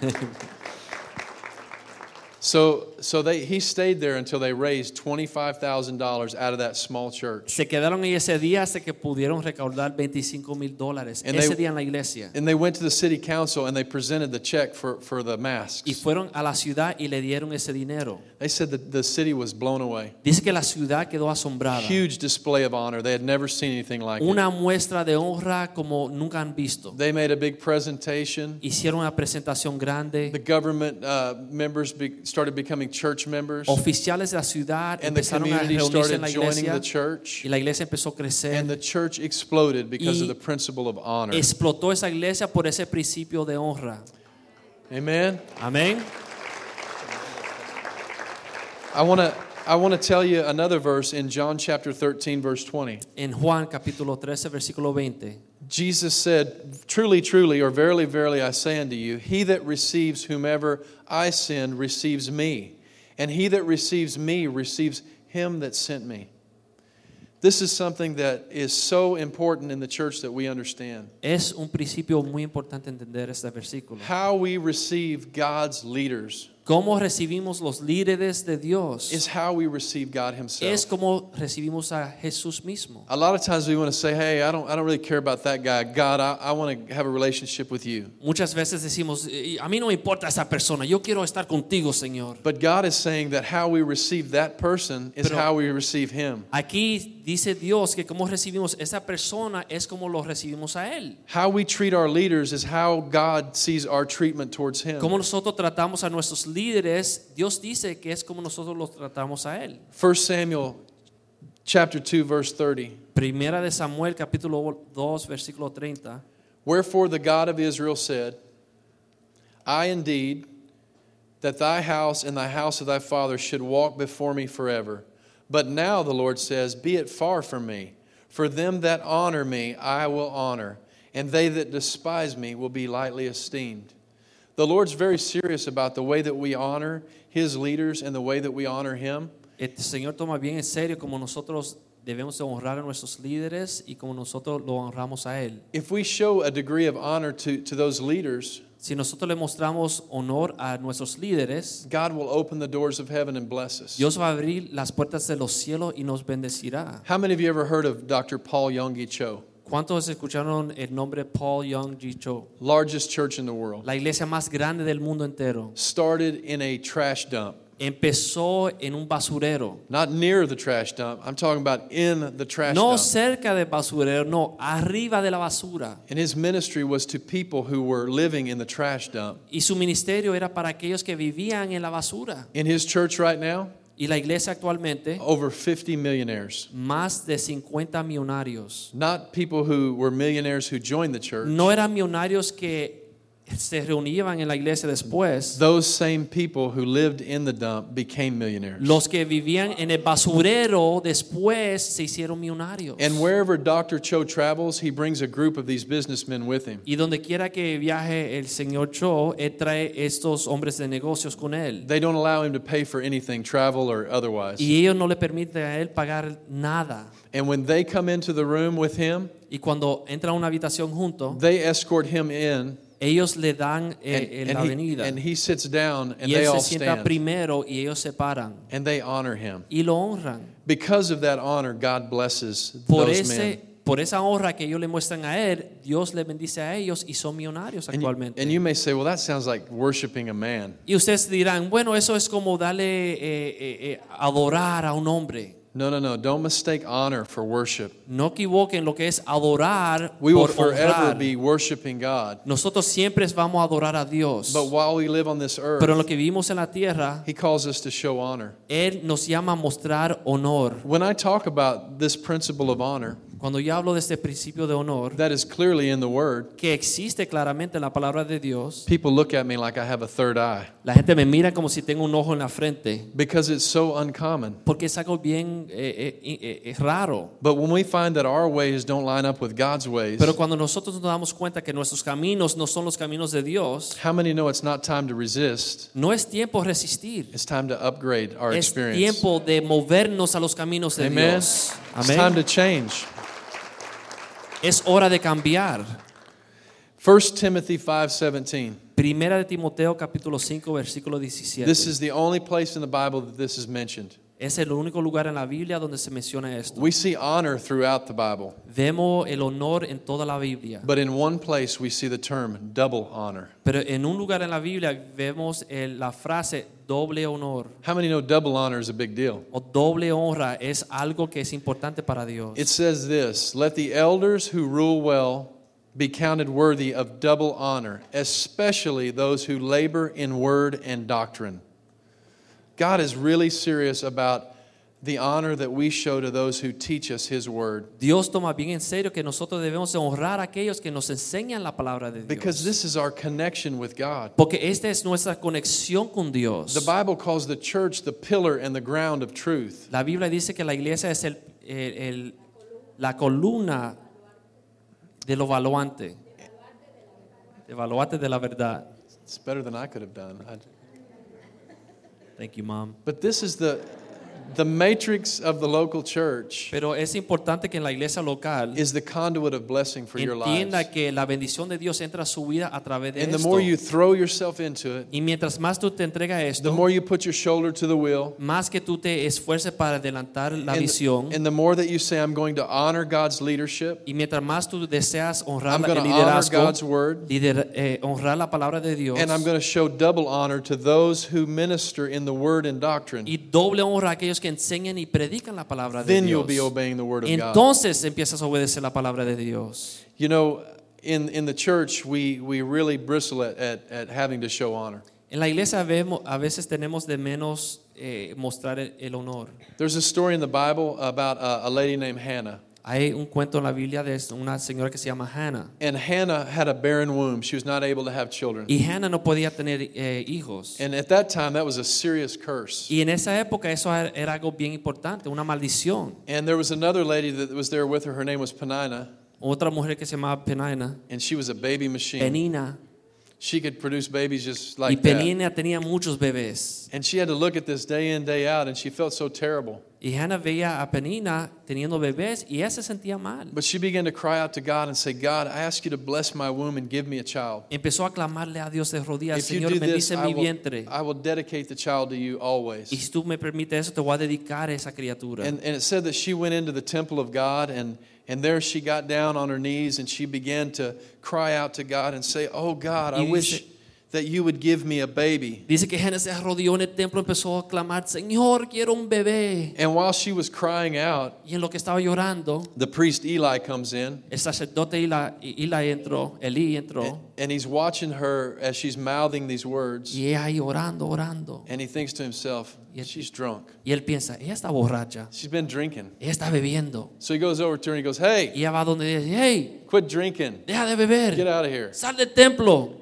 so so they, he stayed there until they raised $25,000 out of that small church. Se quedaron ahí ese día hasta que pudieron recaudar 25 mil dólares And ese they- día en la iglesia. And they went to the city council and they presented the check for, for the masks. Y fueron a la ciudad y le dieron ese dinero. They said that the city was blown away. Dice que la ciudad quedó asombrada. Huge display of honor. They had never seen anything like it. Una muestra de honra como nunca han visto. They made a big presentation. Hicieron una presentación grande. The government uh, members be, started becoming church members, Oficiales de la ciudad and the empezaron a community reunirse en la started joining iglesia the church. y la iglesia empezó a crecer. And the church exploded because Y of the principle of honor. Explotó esa iglesia por ese principio de honra. Amen. Amén. I want to I want to tell you another verse in John chapter 13 verse 20. En Juan capítulo 13, versículo 20. Jesus said, "Truly, truly, or verily, verily, I say unto you, he that receives whomever I send receives me, and he that receives me receives him that sent me." This is something that is so important in the church that we understand. Es un principio muy importante entender este versículo. How we receive God's leaders Cómo recibimos los líderes de Dios is how we receive God himself. es como recibimos a Jesús mismo. A lot of times we want to say, hey, I don't, I don't really care about that guy. God, I, I want to have a relationship with you. Muchas veces decimos, "Y a mí no me importa esa persona, yo quiero estar contigo, Señor. But God is saying that how we receive that person is Pero- how we receive him. Aquí dice Dios que como recibimos esa persona es como lo recibimos a Él. How we treat our leaders is how God sees our treatment towards him. Como nosotros tratamos a nuestros líderes, Dios dice que es como nosotros los tratamos a Él. 1 Samuel chapter 2 verse 30. Primera de Samuel capítulo 2 versículo 30. Wherefore the God of Israel said, I indeed that thy house and thy house of thy father should walk before me forever. But now the Lord says, Be it far from me. For them that honor me I will honor, and they that despise me will be lightly esteemed. The Lord's very serious about the way that we honor his leaders and the way that we honor him. El Señor toma bien en serio como nosotros debemos de honrar a nuestros líderes y como nosotros lo honramos a él. If we show a degree of honor to, to those leaders, Si nosotros le mostramos honor a nuestros líderes, God will open the doors of heaven and bless us. Dios va a abrir las puertas de los cielos y nos bendecirá. How many of you ever heard of Dr. Paul Yonggi Cho? ¿Cuántos escucharon el nombre Paul Yonggi Cho? Largest church in the world. La iglesia más grande del mundo entero. Started in a trash dump. Empezó en un basurero. Not near the trash dump. I'm talking about in the trash No dump. cerca del basurero, no, arriba de la basura. And his ministry was to people who were living in the trash dump. Y su ministerio era para aquellos que vivían en la basura. In his church right now, Y la iglesia actualmente, over 50 millionaires. más de 50 millonarios. Not people who were millionaires who joined the church. No eran millonarios que se reunían en la iglesia después. Those same people who lived in the dump became millionaires. Los que vivían en el basurero después se hicieron millonarios. And wherever Dr. Cho travels, he brings a group of these businessmen with him. Y donde quiera que viaje el señor Cho, él trae estos hombres de negocios con él. They don't allow him to pay for anything, travel or otherwise. Y ellos no le permiten a él pagar nada. And when they come into the room with him, Y cuando entra a una habitación junto, they escort him in. Ellos le dan eh, And, eh, and la venida. and he sits down and Y they él all se sienta stand. primero y ellos se paran. And they honor him. Y lo honran. Because of that honor, God blesses Por, those ese, men. por esa honra que ellos le muestran a él, Dios le bendice a ellos y son millonarios And you, actualmente. and you may say, well, that sounds like worshiping a man. Y ustedes dirán, bueno, eso es como darle, eh, adorar a un hombre. No, no, no. Don't mistake honor for worship. No equivoquen lo que es adorar We will por forever honrar. be worshiping God. Nosotros siempre vamos a adorar a Dios. But while we live on this earth, Pero en lo que vivimos en la tierra, He calls us to show honor. Él nos llama a mostrar honor. When I talk about this principle of honor, Cuando yo hablo de este principio de honor, that is clearly in the Word. que existe claramente en la palabra de Dios, People look at me like I have a third eye la gente me mira como si tengo un ojo en la frente, because it's so uncommon. porque es algo bien eh, eh, eh, eh, raro. But when we find that our ways don't line up with God's ways, Pero cuando nosotros nos damos cuenta que nuestros caminos no son los caminos de Dios, how many know it's not time to resist? no es tiempo resistir. It's time to upgrade our Es experience. tiempo de movernos a los caminos de Amen. Dios. It's time Amén. to change. Es hora de cambiar. 1 Timothy 5:17. Primera de Timoteo capítulo 5 versículo 17. This is the only place in the Bible that this is mentioned. Es el único lugar en la Biblia donde se menciona esto. We see honor throughout the Bible, Vemos el honor en toda la Biblia. but in one place we see the term double honor. Pero en un lugar en la Biblia vemos el- la frase doble honor How many know double honor is a big deal? o doble honra es algo que es importante para Dios. It says this Let the elders who rule well be counted worthy of double honor, especially those who labor in word and doctrine. God is really serious about the honor that we show to those who teach us His word. Dios toma bien en serio que nosotros debemos honrar a aquellos que nos enseñan la palabra de Dios. Because this is our connection with God. Porque esta es nuestra conexión con Dios. The Bible calls the church the pillar and the ground of truth. La Biblia dice que la iglesia es el, el- el- la columna de lo valuante. De valuante de la verdad. It's better than I could have done. I- Thank you, mom. but this is the, the matrix of the local church Pero es importante que en la iglesia local is the conduit of blessing for your entienda lives. que la bendición de Dios entra a su vida a través de And the esto. more you throw yourself into it, Y mientras más tú te entregas a the esto, more you put your shoulder to the wheel, más que tú te esfuerces para adelantar la and, visión, and the more that you say, I'm going to honor God's leadership, y mientras más tú deseas honrar I'm la- going el to honor liderazgo, God's word, lider- eh, honrar la palabra de Dios, and I'm going to show double honor to those who minister in the word and doctrine, y doble honra a aquellos que enseñan y predican la palabra de then you'll Dios. be obeying the word of God. Entonces empiezas a obedecer la palabra de Dios. You know, in, in the church, we, we really bristle at, at, at having to show honor. En la iglesia vemos, a veces tenemos de menos eh, mostrar el, el honor. There's a story in the Bible about a, a lady named Hannah. Hay un cuento en la Biblia de una señora que se llama Hannah. And Hannah had a barren womb. She was not able to have children. Y Hannah no podía tener eh, hijos. And at that time, that was a serious curse. Y en esa época eso era algo bien importante, una maldición. And there was another lady that was there with her. Her name was Penina, Otra mujer que se llamaba Penina, and she was a baby machine. Penina, she could produce babies just y like that. Tenía muchos bebés. And she had to look at this day in, day out, and she felt so terrible. Y Hannah veía a Penina teniendo bebés y ella se sentía mal. But she began to cry out to God and say, God, I ask you to bless my womb and give me a child. Empezó a clamarle a Dios de rodillas, Señor, bendice I mi will, vientre. I will dedicate the child to you Y always. si tú me permites eso, te voy a dedicar a esa criatura. And, and it said that she went into the temple of God, and, and there she got down on her knees and she began to cry out to God and say, Oh God, I wish that you would give me a baby. Dice que Hannah se en el templo, empezó a clamar, Señor, quiero un bebé. And while she was crying out, Y en lo que estaba llorando, the priest Eli comes in el sacerdote Eli, Eli entró, Elí entró, and, and he's watching her as she's mouthing these words. y ella orando, orando. And he thinks to himself, Y él- She's drunk. Y él piensa, ella está borracha, She's been drinking. ella está bebiendo. So he goes over to her and he goes, Hey, Y ella va donde dice, hey, quit drinking. deja de Get beber, out of here. sal del templo.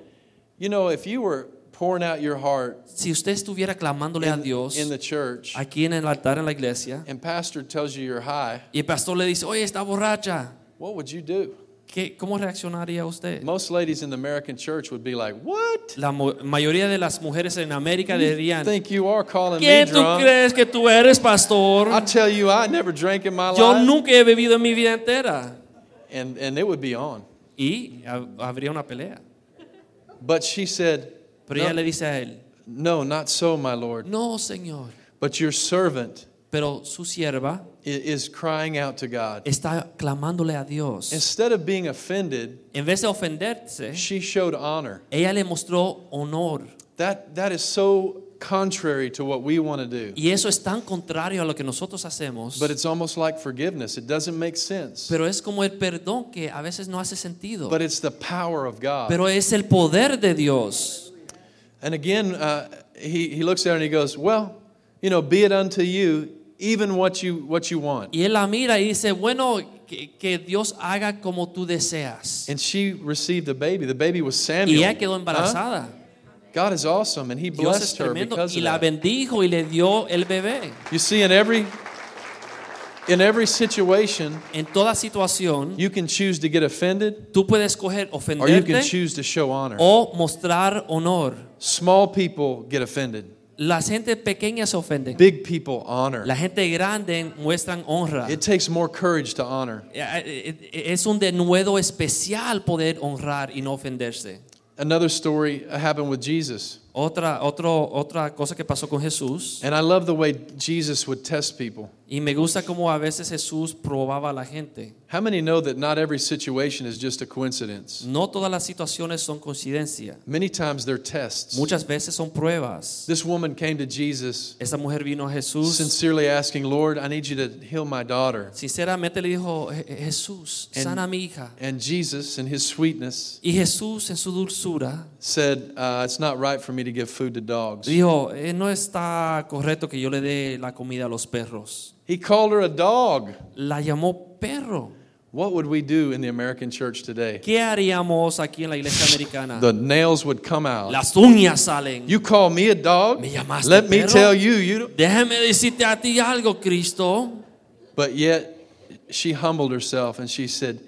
You know, if you were pouring out your heart Si usted estuviera clamándole a in, Dios in the church aquí en el altar en la iglesia, and pastor tells you you're high, y el pastor le dice, oye, está borracha, what would you do? ¿Qué, ¿cómo reaccionaría usted? Most ladies in the American church would be like, What? La mayoría de las mujeres en América dirían, Think you are calling me ¿quién tú crees que tú eres, pastor? I tell you, I never drank in my life. Yo nunca he bebido en mi vida entera. And, and it would be on. Y ha- habría una pelea. But she said, Pero ella No. le dice a él, No, not so, my Lord. no, Señor. But your servant Pero su sierva is crying out to God. está clamándole a Dios. Instead of being offended, En vez de ofenderse, she showed honor. ella le mostró honor. That, that is so contrary to what we want to do. Y eso es tan contrario a lo que nosotros hacemos. But it's almost like forgiveness. It doesn't make sense. Pero es como el perdón que a veces no hace sentido. But it's the power of God. Pero es el poder de Dios. And again, uh, he, he looks at her and he goes, Well, you know, be it unto you, even what you, what you want. Y él la mira y dice, bueno, que, que Dios haga como tú deseas. And she received a baby. The baby was Y Samuel. ella quedó Huh? God is awesome, and He Dios blessed her because y of la that. bendijo y le dio el bebé. You see, in every in every situation, En toda situación, you can choose to get offended, tú puedes escoger or you can choose to show honor. o mostrar honor. Small people get offended. La gente pequeña se ofende. Big people honor. La gente grande muestran honra. It takes more courage to honor. Eh, eh, eh, es un denuedo especial poder honrar y no ofenderse. Another story happened with Jesus. Otra, otro, otra cosa que pasó con Jesús, And I love the way Jesus would test people. Y me gusta cómo a veces Jesús probaba a la gente. How many know that not every situation is just a coincidence? No todas las situaciones son coincidencia. Many times they're tests. Muchas veces son pruebas. This woman came to Jesus Esta mujer vino a Jesús, sincerely asking, Lord, I need you to heal my daughter. sinceramente le dijo, "Je- Jesús, sana a mi hija. And Jesus, in his sweetness, Y Jesús en su dulzura said, uh, It's not right for me to give food to dogs. dijo, "Eh, no está correcto que yo le dé la comida a los perros. He called her a dog. La llamó perro. What would we do in the American church today? ¿Qué haríamos aquí en la iglesia americana? The nails would come out. Las uñas salen. You call me a dog? ¿Me llamaste Let me tell you, you don't. Déjame decirte a ti algo, Cristo. But yet, she humbled herself and she said,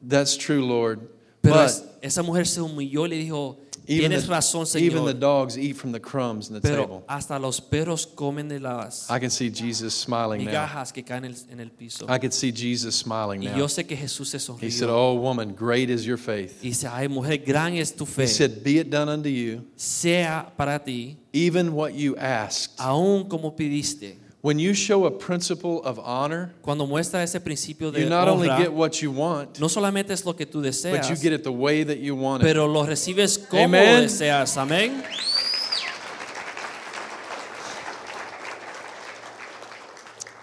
That's true, Lord. Pero But es- esa mujer se humilló y le dijo, even tienes the, razón, even the dogs eat from the crumbs in the Pero table. hasta los perros comen de las I can see Jesus smiling now. migajas que caen en el, en el piso. I could see Jesus smiling Y now. yo sé que Jesús se He said, sonrió. Oh, woman, great is your faith. Y dice, ay, mujer, gran es tu fe. He said, Be it done unto you, Sea para ti, even what you asked. aún como pidiste. When you show a principle of honor, Cuando muestra ese principio de you not only get what you want, no solamente es lo que tú deseas, but you get it the way that you want it. pero lo recibes como Amen. deseas. Amén.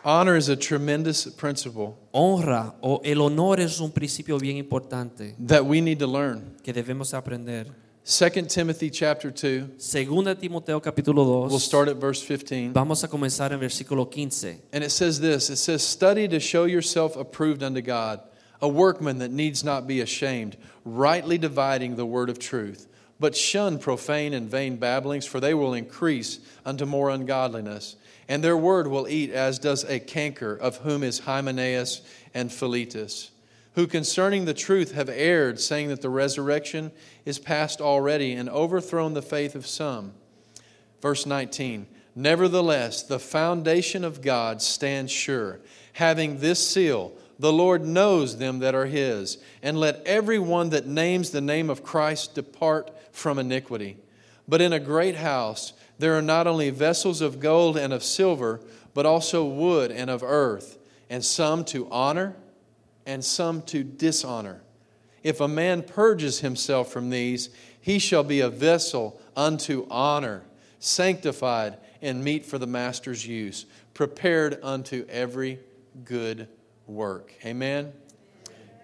Honor is a tremendous principle Honra o el honor es un principio bien importante that we need to learn. que debemos aprender. 2 Timothy chapter 2, Segunda Timoteo capítulo 2. we'll start at verse 15. Vamos a comenzar en versículo 15. And it says this it says, Study to show yourself approved unto God, a workman that needs not be ashamed, rightly dividing the word of truth. But shun profane and vain babblings, for they will increase unto more ungodliness. And their word will eat as does a canker, of whom is Hymenaeus and Philetus, who concerning the truth have erred, saying that the resurrection is past already, and overthrown the faith of some. Verse 19 Nevertheless, the foundation of God stands sure, having this seal The Lord knows them that are his, and let every one that names the name of Christ depart from iniquity. But in a great house there are not only vessels of gold and of silver, but also wood and of earth, and some to honor and some to dishonor. If a man purges himself from these, he shall be a vessel unto honor, sanctified and meet for the master's use, prepared unto every good work. Amen.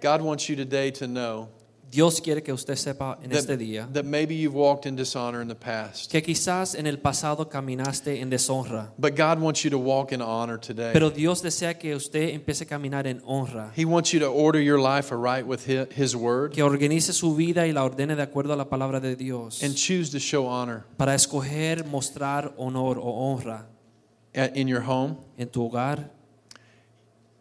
God wants you today to know Dios quiere que usted sepa en este that, día that maybe you've walked in dishonor in the past, que quizás en el pasado caminaste en deshonra, but God wants you to walk in honor today. pero Dios desea que usted empiece a caminar en honra, He wants you to order your life aright with His, his Word que organice su vida y la ordene de acuerdo a la palabra de Dios, and choose to show honor para escoger mostrar honor o honra at, in your home. en tu hogar.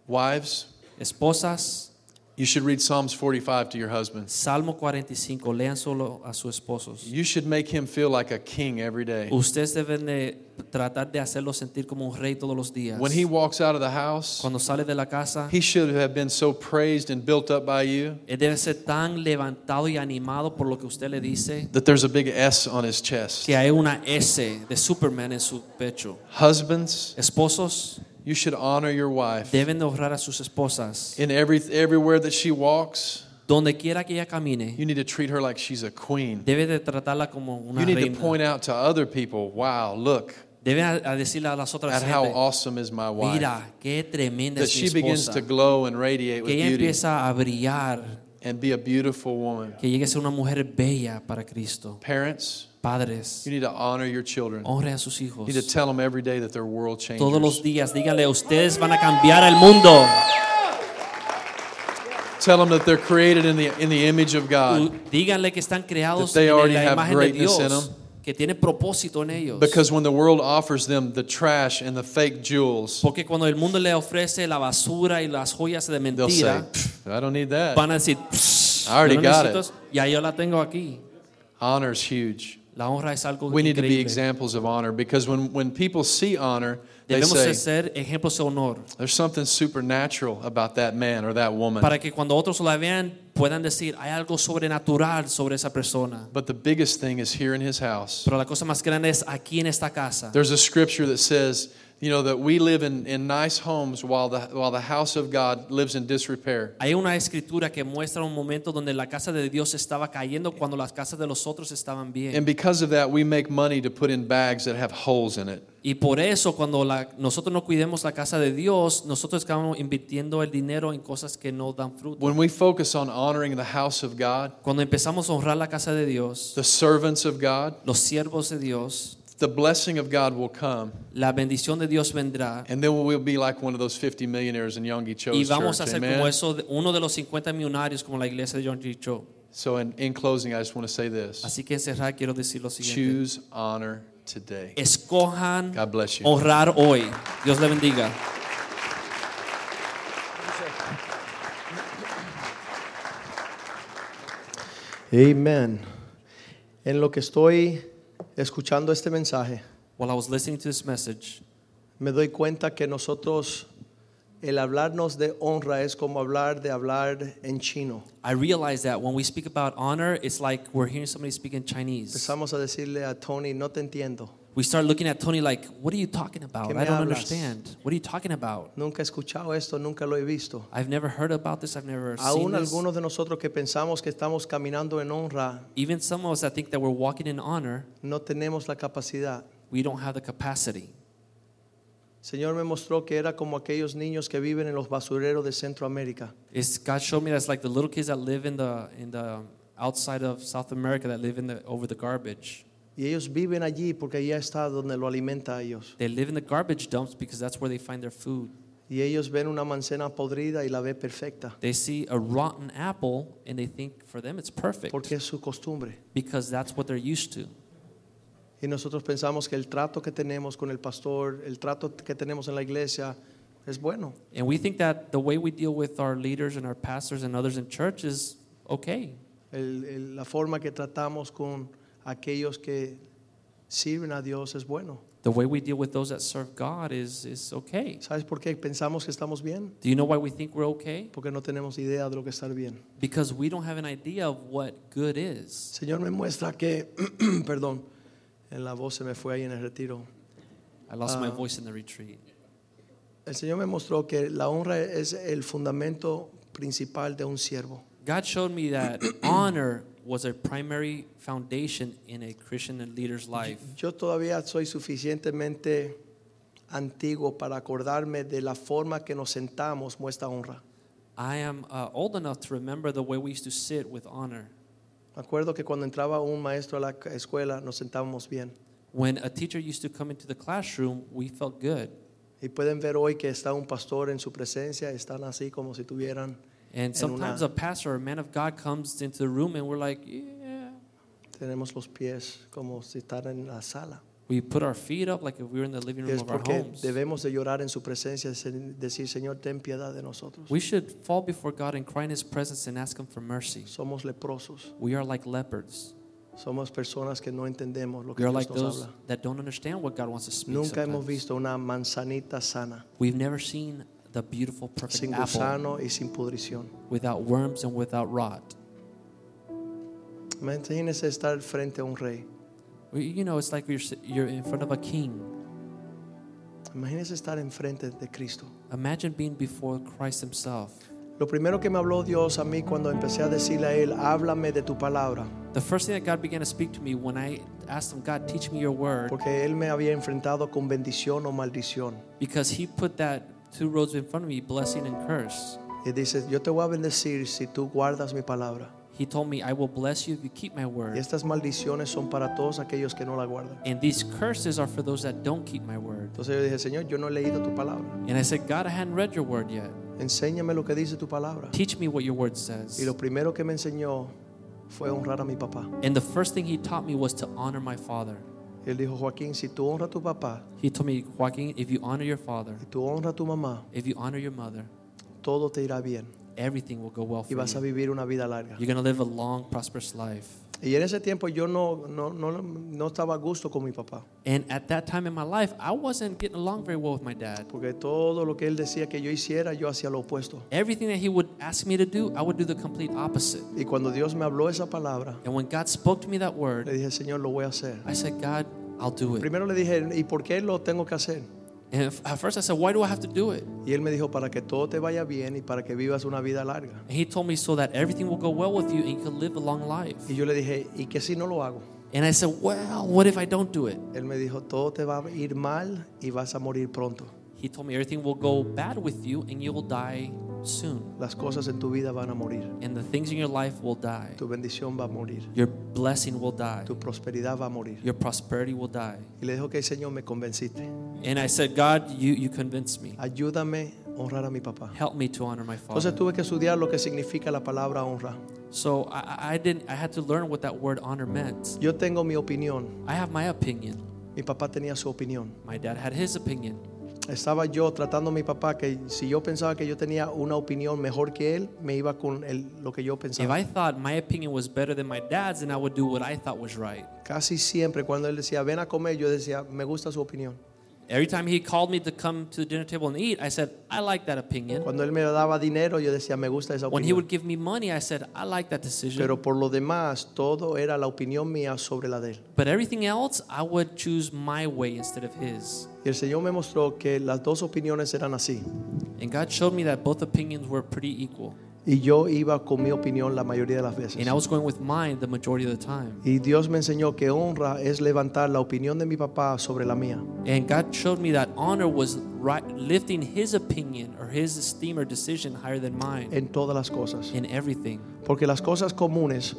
Wives, Esposas, you should read Psalms 45 to your husband. Salmo 45, lean solo a sus esposos. You should make him feel like a king every day. Ustedes deben de tratar de hacerlo sentir como un rey todos los días. When he walks out of the house, Cuando sale de la casa, he should have been so praised and built up by you él debe ser tan levantado y animado por lo que usted le dice that there's a big S on his chest. que hay una S de Superman en su pecho. Husbands, Esposos you should honor your wife. deben honrar a sus esposas. In every everywhere that she walks, Donde quiera que ella camine, you need to treat her like she's a queen. debe de tratarla como una You need to point out to other people, wow, look Debe a, a decirle a las otras at how gente, awesome is my wife. mira qué tremenda That es mi she begins esposa. to glow and radiate with Que ella beauty empieza a brillar, and be a beautiful woman. que llegue a ser una mujer bella para Cristo. Parents, Padres, you need to honor your children. honre a sus hijos. You need to tell them every day that they're world changers. Todos los días, díganle, ustedes van a cambiar el mundo. Tell them that they're created in the, in the image of God. Díganle que están creados en already la have imagen de greatness Dios, in them. que tiene propósito en ellos. Because when the world offers them the trash and the fake jewels, Porque cuando el mundo le ofrece la basura y las joyas de they'll say, mentira, "Pff, I don't need that. van a decir, "Psh, I already no got necesito- ya yo la tengo aquí. Honor is huge. La honra es algo We need to be increíble. examples of honor because when, when people see honor, they Debemos de say, ser ejemplos de honor there's something supernatural about that man or that woman. para que cuando otros la vean puedan decir hay algo sobrenatural sobre esa persona. But the biggest thing is here in his house. Pero la cosa más grande es aquí en esta casa. There's a scripture that says, you know, that we live in, in nice homes while the, while the house of God lives in disrepair. Hay una escritura que muestra un momento donde la casa de Dios estaba cayendo cuando las casas de los otros estaban bien. And because of that, we make money to put in bags that have holes in it. Y por eso cuando la- nosotros no cuidemos la casa de Dios, nosotros estamos invirtiendo el dinero en cosas que no dan fruto. When we focus on honoring the house of God, Cuando empezamos a honrar la casa de Dios, the servants of God, los siervos de Dios, the blessing of God will come. la bendición de Dios vendrá And then we'll be like one of those 50 millionaires in Yonggi Cho's y vamos church. a ser Amen? como eso, uno de los 50 millonarios como la iglesia de Yonggi Cho. So, in, in closing, I just want to say this Así que en cerrar quiero decir lo siguiente. choose honor today. Escojan God bless you. honrar hoy. Dios le bendiga. Amen. En lo que estoy escuchando este mensaje, While I was listening to this message, me doy cuenta que nosotros, el hablarnos de honra es como hablar de hablar en chino. I realized that when we speak about honor, it's like we're hearing somebody speak in Chinese. Empezamos a decirle a Tony, no te entiendo. We start looking at Tony like, what are you talking about? I don't hablas? understand. What are you talking about? Nunca he escuchado esto, nunca lo he visto. I've never heard about this. I've never seen Aún this. algunos de nosotros que pensamos que estamos caminando en honra, Even some of us that think that we're walking in honor, no tenemos la capacidad. we don't have the capacity. Señor me mostró que era como aquellos niños que viven en los basureros de Centroamérica. It's, God showed me that's like the little kids that live in the in the outside of South America that live in the over the garbage. Y ellos viven allí porque allá está donde lo alimenta a ellos. They live in the garbage dumps because that's where they find their food. Y ellos ven una manzana podrida y la ve perfecta, They see a rotten apple and they think for them it's perfect porque es su costumbre. because that's what they're used to. Y nosotros pensamos que el trato que tenemos con el pastor, el trato que tenemos en la iglesia, es bueno. And we think that the way we deal with our leaders and our pastors and others in church is okay. El- el- la forma que tratamos con aquellos que sirven a Dios es bueno. The way we deal with those that serve God is, is okay. ¿Sabes por qué pensamos que estamos bien? Do you know why we think we're okay? Porque no tenemos idea de lo que es estar bien. Because we don't have an idea of what good is. Señor me muestra que, perdón, en la voz se me fue ahí en el retiro. I lost my Ah. voice in the retreat. El Señor me mostró que la honra es el fundamento principal de un siervo. God showed me that honor was a primary foundation in a Christian leader's life. Yo todavía soy suficientemente antiguo para acordarme de la forma que nos sentamos muestra honra. I am uh, old enough to remember the way we used to sit with honor. Me acuerdo que cuando entraba un maestro a la escuela nos sentábamos bien. When a teacher used to come into the classroom, we felt good. Y pueden ver hoy que está un pastor en su presencia, están así como si tuvieran, And sometimes una- a pastor or a man of God comes into the room and we're like, yeah. tenemos los pies como si están en la sala. We put our feet up like if we were in the living room es of our homes. debemos de llorar en su presencia, y decir, Señor, ten piedad de nosotros. We should fall before God and cry in His presence and ask Him for mercy. Somos leprosos, We are like leopards. somos personas que no entendemos lo que are Dios like nos those habla. that don't understand what God wants to speak. Nunca hemos visto una manzanita sana, We've never seen the beautiful, perfect sin apple gusano y sin pudrición. without worms and without rot. Imagínese estar frente a un rey. You know, it's like you're, you're in front of a king. Imagínese estar enfrente de Cristo. Imagine being before Christ Himself. Lo primero que me habló Dios a mí cuando empecé a decirle a Él, háblame de tu palabra, The first thing that God began to speak to me when I asked Him, God, teach me your word, porque Él me había enfrentado con bendición o maldición. because He put that two roads in front of me, blessing and curse. Y dice, yo te voy a bendecir si tú guardas mi palabra. He told me, I will bless you if you keep my Y word. estas maldiciones son para todos aquellos que no la guardan. And these curses are for those that don't keep my word. Entonces yo dije, Señor, yo no he leído tu palabra. And I said, God, I hadn't read your word yet. Enséñame lo que dice tu palabra. Teach me what your word says. Y lo primero que me enseñó fue honrar a mi papá. And the first thing he taught me was to honor my father. Y él dijo, Joaquín, si tú honras a tu papá He told me, Joaquin, if you honor your father, y tú honras a tu mamá, if you honor your mother, todo te irá bien everything will go well y for vas a you. vivir una vida larga. You're going to live a long, prosperous life. Y en ese tiempo yo no, no, no, no estaba a gusto con mi papá, And at that time in my life, I wasn't getting along very well with my dad. porque todo lo que él decía que yo hiciera, yo hacía lo opuesto. Everything that he would ask me to do, I would do the complete opposite. Y cuando Dios me habló esa palabra, And when God spoke to me that le word, dije, Señor, lo voy a hacer. I said, God, I'll do it. Primero le dije, ¿y por qué lo tengo que hacer? And at first I said, why do I have to do it? Y él me dijo, para que todo te vaya bien y para que vivas una vida larga. And he told me so that everything will go well with you and you can live a long life. Y yo le dije, ¿y qué si no lo hago? And I said, well, what if I don't do it? Él me dijo, todo te va a ir mal y vas a morir pronto. He told me everything will go bad with you and you will die soon. Las cosas en tu vida van a morir. And the things in your life will die. Tu bendición va a morir. Your blessing will die. Tu prosperidad va a morir. Your prosperity will die. Y le dijo, ok, Señor, me convenciste. And I said, God, you, you convinced me. Ayúdame a honrar a mi papá. Help me to honor my Entonces father. tuve que estudiar lo que significa la palabra honra. So I, I- I didn't. I had to learn what that word honor meant. Yo tengo mi opinión. I have my opinion. Mi papá tenía su opinión. My dad had his opinion. Estaba yo tratando a mi papá que si yo pensaba que yo tenía una opinión mejor que él, me iba con el- lo que yo If pensaba. I thought my opinion was better than my dad's, then I would do what I thought was right. Casi siempre cuando él decía, ven a comer, yo decía, me gusta su opinión. Every time he called me to come to the dinner table and eat, I said, I like that opinion. Cuando él me daba dinero, yo decía, me gusta esa When he would give me money, I said, I like that decision. Pero por lo demás, todo era la opinión mía sobre la de él. but everything else, I would choose my way instead of his. Y el Señor me mostró que las dos opiniones eran así. And God showed me that both opinions were pretty equal. Y yo iba con mi opinión la mayoría de las veces. And I was going with mine the majority of the time. Y Dios me enseñó que honra es levantar la opinión de mi papá sobre la mía. And God showed me that honor was right, lifting his opinion or his esteem or decision higher than mine en todas las cosas. in everything. Porque las cosas comunes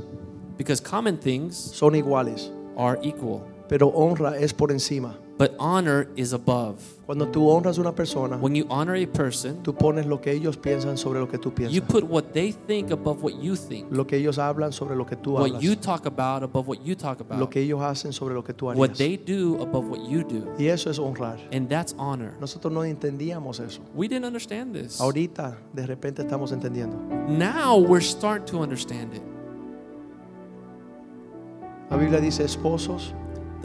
Because common things son iguales, are equal, pero honra es por encima. but honor is above. Cuando tú honras una persona, When you honor a person, tú pones lo que ellos piensan sobre lo que tú you piensas. put what they think above what you think. Lo que ellos hablan sobre lo que tú What hablas. you talk about above what you talk Lo about. que ellos hacen sobre lo que tú What harías. they do above what you do. Y eso es honrar. And that's honor. Nosotros no entendíamos eso. We didn't understand this. Ahorita de repente estamos entendiendo. Now we're starting to understand it. La Biblia dice, esposos,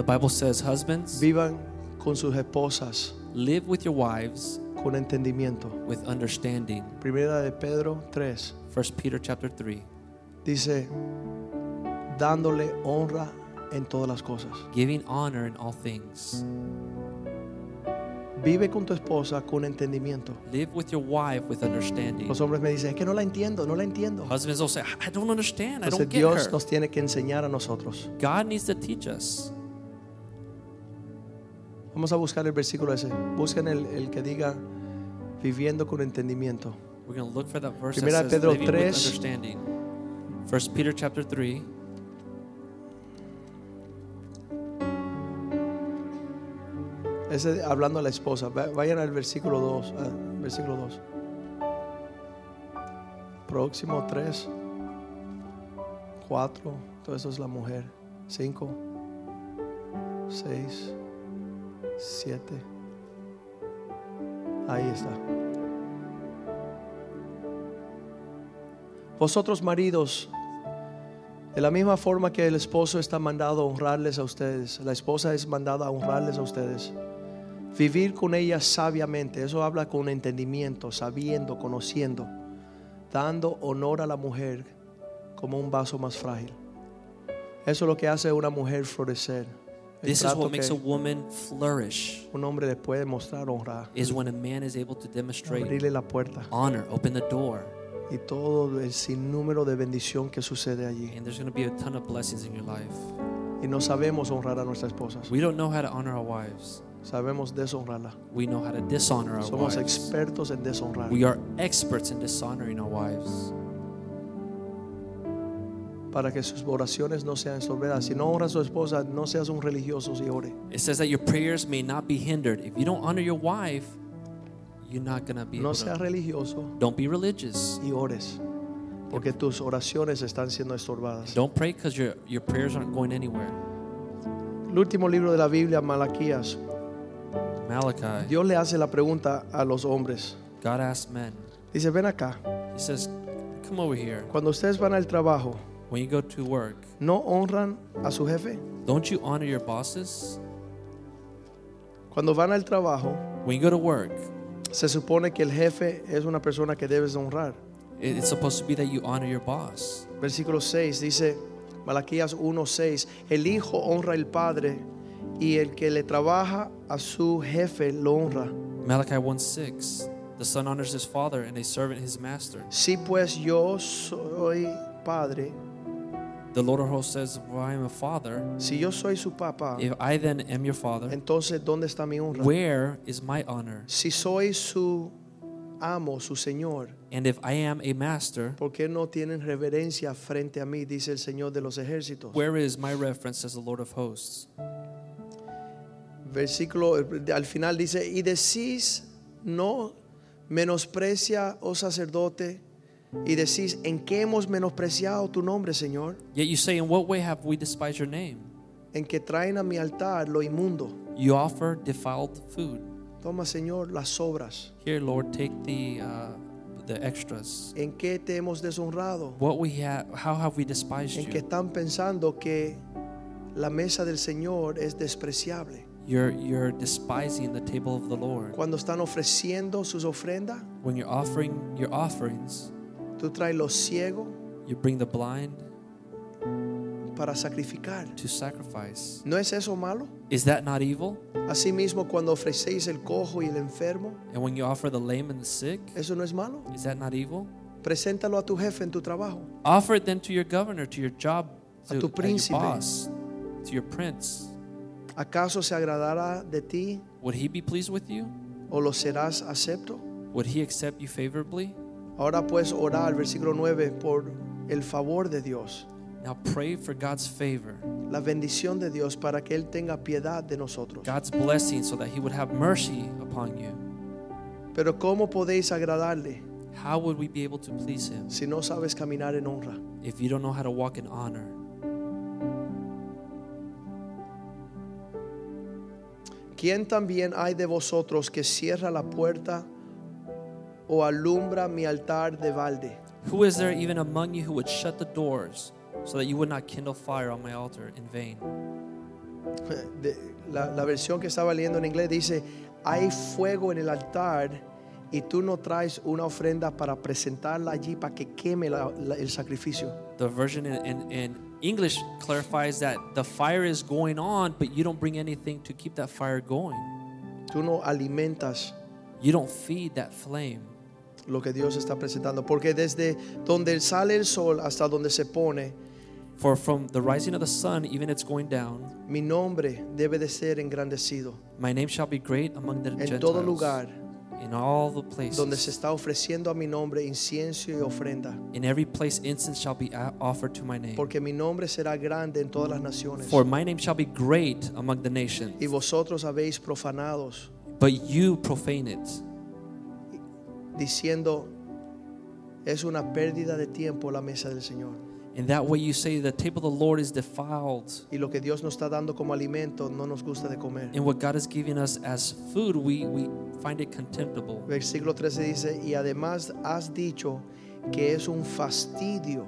The Bible says, husbands, vivan con sus esposas live with your wives con entendimiento. with understanding. Primera de Pedro 3 First Peter chapter 3. dice, dándole honra en todas las cosas. Giving honor in all things. Vive con tu esposa con entendimiento. Live with your wife with understanding. Los hombres me dicen, es que no la entiendo, no la entiendo. Husbands will say, I don't understand. I don't get Dios her. nos tiene que enseñar a nosotros. God needs to teach us. Vamos a buscar el versículo ese. Busquen el, el que diga viviendo con entendimiento. We're going to look for that verse Primera that says Pedro living 3. with understanding. First Peter chapter 3. Ese hablando a la esposa. Va- Vayan al versículo 2. ah, versículo 2. Próximo 3. 4. Todo eso es la mujer. 5. 6. 7. Ahí está. Vosotros maridos, de la misma forma que el esposo está mandado a honrarles a ustedes, la esposa es mandada a honrarles a ustedes. Vivir con ella sabiamente, eso habla con entendimiento, sabiendo, conociendo, dando honor a la mujer como un vaso más frágil. Eso es lo que hace a una mujer florecer. This is what makes a woman flourish. un hombre le puede mostrar honra, Is when a man is able to demonstrate abrirle la puerta honor, open the door, y todo el sinnúmero de bendición que sucede allí. and there's going to be a ton of blessings in your life. Y no sabemos honrar a nuestras esposas, We don't know how to honor our wives. sabemos deshonrarla. We know how to dishonor our Somos wives. expertos en deshonrar. We are experts in dishonoring our wives. Para que sus oraciones no sean estorbadas. Si no honras a su esposa, no seas un religioso y ore. It says that your prayers may not be hindered. If you don't honor your wife, you're not going to be No seas religioso Don't be religious. y ores. Porque tus oraciones están siendo estorbadas. Don't pray because your, your prayers aren't going anywhere. El último libro de la Biblia, Malaquías. Malachi, Dios le hace la pregunta a los hombres. God asked men, Dice, ven acá. He says, Come over here. Cuando ustedes van al trabajo, When you go to work, ¿no honran a su jefe? don't you honor your bosses? Cuando van al trabajo, When you go to work, se supone que el jefe es una persona que debes honrar. it- it's supposed to be that you honor your boss. Versículo 6 dice, Malaquías 1:6, el hijo honra al padre y el que le trabaja a su jefe lo honra. Malachi 1 6. The son honors his father and a servant his master. Si pues yo soy padre, The Lord of hosts says, Well, I am a father. si yo soy su papá, If I then am your father, entonces ¿dónde está mi honra? where is my honor? Si soy su amo, su señor, And if I am a master, ¿por qué no tienen reverencia frente a mí? Dice el Señor de los ejércitos. where is my reference as the Lord of hosts? Versículo eh, al final dice, y decís, no menosprecia, oh sacerdote, y decís, ¿en qué hemos menospreciado tu nombre, Señor? Yet you say, In what way have we despised your name? En que traen a mi altar lo inmundo. You offer defiled food. Toma, Señor, las obras. Here, Lord, take the uh, the extras. ¿En qué te hemos deshonrado? What we have, how have we despised En que están pensando que la mesa del Señor es despreciable. You're you're despising the table of the Lord. Cuando están ofreciendo sus ofrendas, When you're offering your offerings, tú traes los ciegos you bring the blind para sacrificar. to sacrifice. ¿No es eso malo? Is that not evil? Asimismo, cuando ofrecéis el cojo y el enfermo, And when you offer the lame and the sick, ¿eso no es malo? is that not evil? Preséntalo a tu jefe en tu trabajo. Offer it then to your governor, to your job, A to tu uh, your príncipe. boss, to your prince. ¿Acaso se agradará de ti Would he be pleased with you? o lo serás acepto? Would he accept you favorably? Ahora puedes orar, versículo 9, por el favor de Dios. Now pray for God's favor, la bendición de Dios para que Él tenga piedad de nosotros. God's blessing, so that He would have mercy upon you. Pero ¿cómo podéis agradarle How would we be able to please Him si no sabes caminar en honra? if you don't know how to walk in honor? ¿Quién también hay de vosotros que cierra la puerta o alumbra mi altar de balde? Who is there even among you who would shut the doors so that you would not kindle fire on my altar in vain? De- la, la versión que estaba leyendo en inglés dice, hay fuego en el altar y tú no traes una ofrenda para presentarla allí para que queme la- la- el sacrificio. The version in, in, in English clarifies that the fire is going on, but you don't bring anything to keep that fire going. Tú no alimentas You don't feed that flame. Lo que Dios está presentando. Porque desde donde sale el sol hasta donde se pone, For from the rising of the sun, even it's going down, mi nombre debe de ser engrandecido my name shall be great among the en Gentiles. todo lugar in all the places. donde se está ofreciendo a mi nombre incienso y ofrenda. in every place incense shall be a- offered to my name. Porque mi nombre será grande en todas las naciones. For my name shall be great among the nations. Y vosotros habéis profanados, But you profane it, diciendo, es una pérdida de tiempo la mesa del Señor. In that way you say the table of the Lord is defiled. Y lo que Dios nos está dando como alimento no nos gusta de comer. And what God is giving us as food, we, we find it contemptible. Versículo 13 dice, y además has dicho que es un fastidio.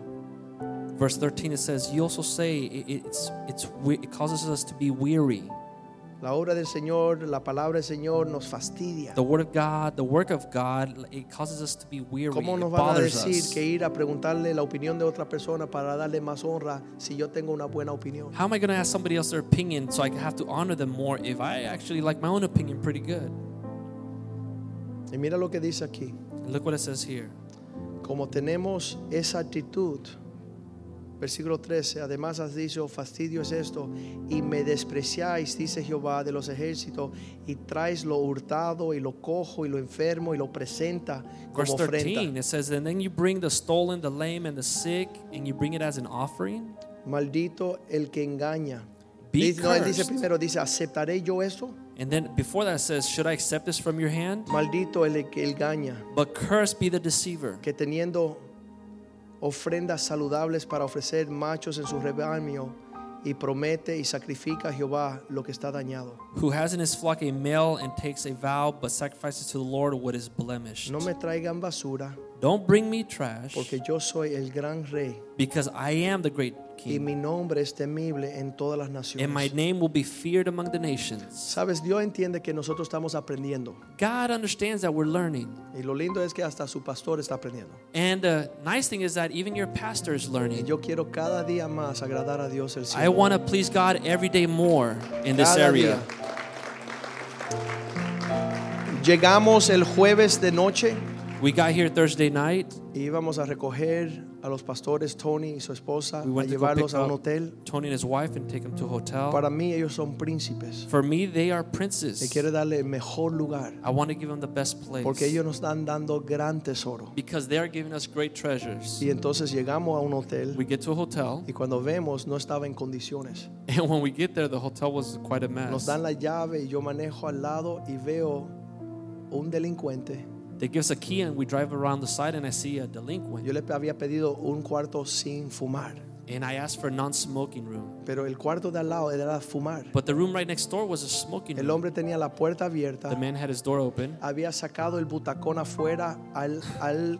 Verse 13 it says, You also say it, it's, it's, it causes us to be weary. La obra del Señor, la palabra del Señor nos fastidia. The word of God, the work of God, it causes us to be weary. ¿Cómo It nos van a decir us. que ir a preguntarle la opinión de otra persona para darle más honra si yo tengo una buena opinión? How am I going to ask somebody else their opinion so I have to honor them more if I actually like my own opinion pretty good? Y mira lo que dice aquí. And look what it says here. Como tenemos esa actitud, versículo 13, además has dicho, fastidio es esto, y me despreciáis, dice Jehová de los ejércitos, y traes lo hurtado y lo cojo y lo enfermo y lo presenta Verse como 13, ofrenda. it says, And then you bring the stolen, the lame, and the sick, and you bring it as an offering. Maldito el que engaña. Be Dice- no, él dice cursed. primero, dice, ¿aceptaré yo esto? And then before that it says, Should I accept this from your hand? Maldito el que engaña, But cursed be the deceiver que teniendo ofrendas saludables para ofrecer machos en su rebaño, y promete y sacrifica a Jehová lo que está dañado. who has in his flock a male and takes a vow, but sacrifices to the Lord what is blemished. No me traigan basura, Don't bring me trash, porque yo soy el gran rey because I am the great y king, mi nombre es temible en todas las and my name will be feared among the nations. Sabes, Dios entiende que nosotros estamos aprendiendo God understands that we're learning. y lo lindo es que hasta su pastor está aprendiendo. And the nice thing is that even your pastor is Y learning. yo quiero cada día más agradar a Dios el I want to please God every day more in this area. día. Llegamos el jueves de noche We got here Thursday night. y íbamos a recoger a los pastores Tony y su esposa We a went to llevarlos pick a un hotel. Tony and his wife and take them to a hotel. Para mí ellos son príncipes. For me, they are Y princes. quiero darle el mejor lugar I want to give them the best place porque ellos nos están dando gran tesoro. because they are giving us great treasures. Y entonces llegamos a un hotel We get to a hotel, y cuando vemos no estaba en condiciones. and when we get there, the hotel was quite a mess. Nos dan la llave y yo manejo al lado y veo un delincuente. They give us a key, and we drive around the side, and I see a delinquent. Yo le había pedido un cuarto sin fumar, And I asked for a non-smoking room, pero el cuarto de al lado era fumar. but the room right next door was a smoking room. El hombre tenía la puerta abierta. The man had his door open. había sacado el butacón afuera al, al,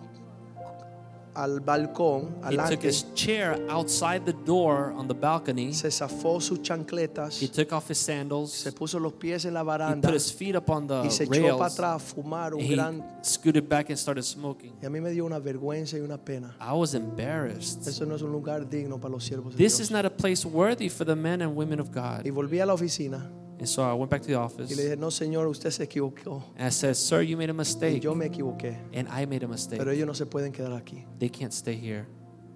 al balcón, He took his chair outside the door on the balcony. se zafó sus chancletas, He took off his sandals. se puso los pies en la He put his feet up on y se the echó para rails. atrás a fumar un He gran... scooted back and started smoking. Y a mí me dio una vergüenza y una pena. I was embarrassed. Eso no es un lugar digno para los siervos de This Dios. is not a place worthy for the men and women of God. Y volví a la oficina And so I went back to the y office le dije, no señor, usted se equivocó. and I said, Sir, you made a mistake. yo me equivoqué. And I made a mistake. Pero ellos no se pueden quedar aquí. They can't stay here.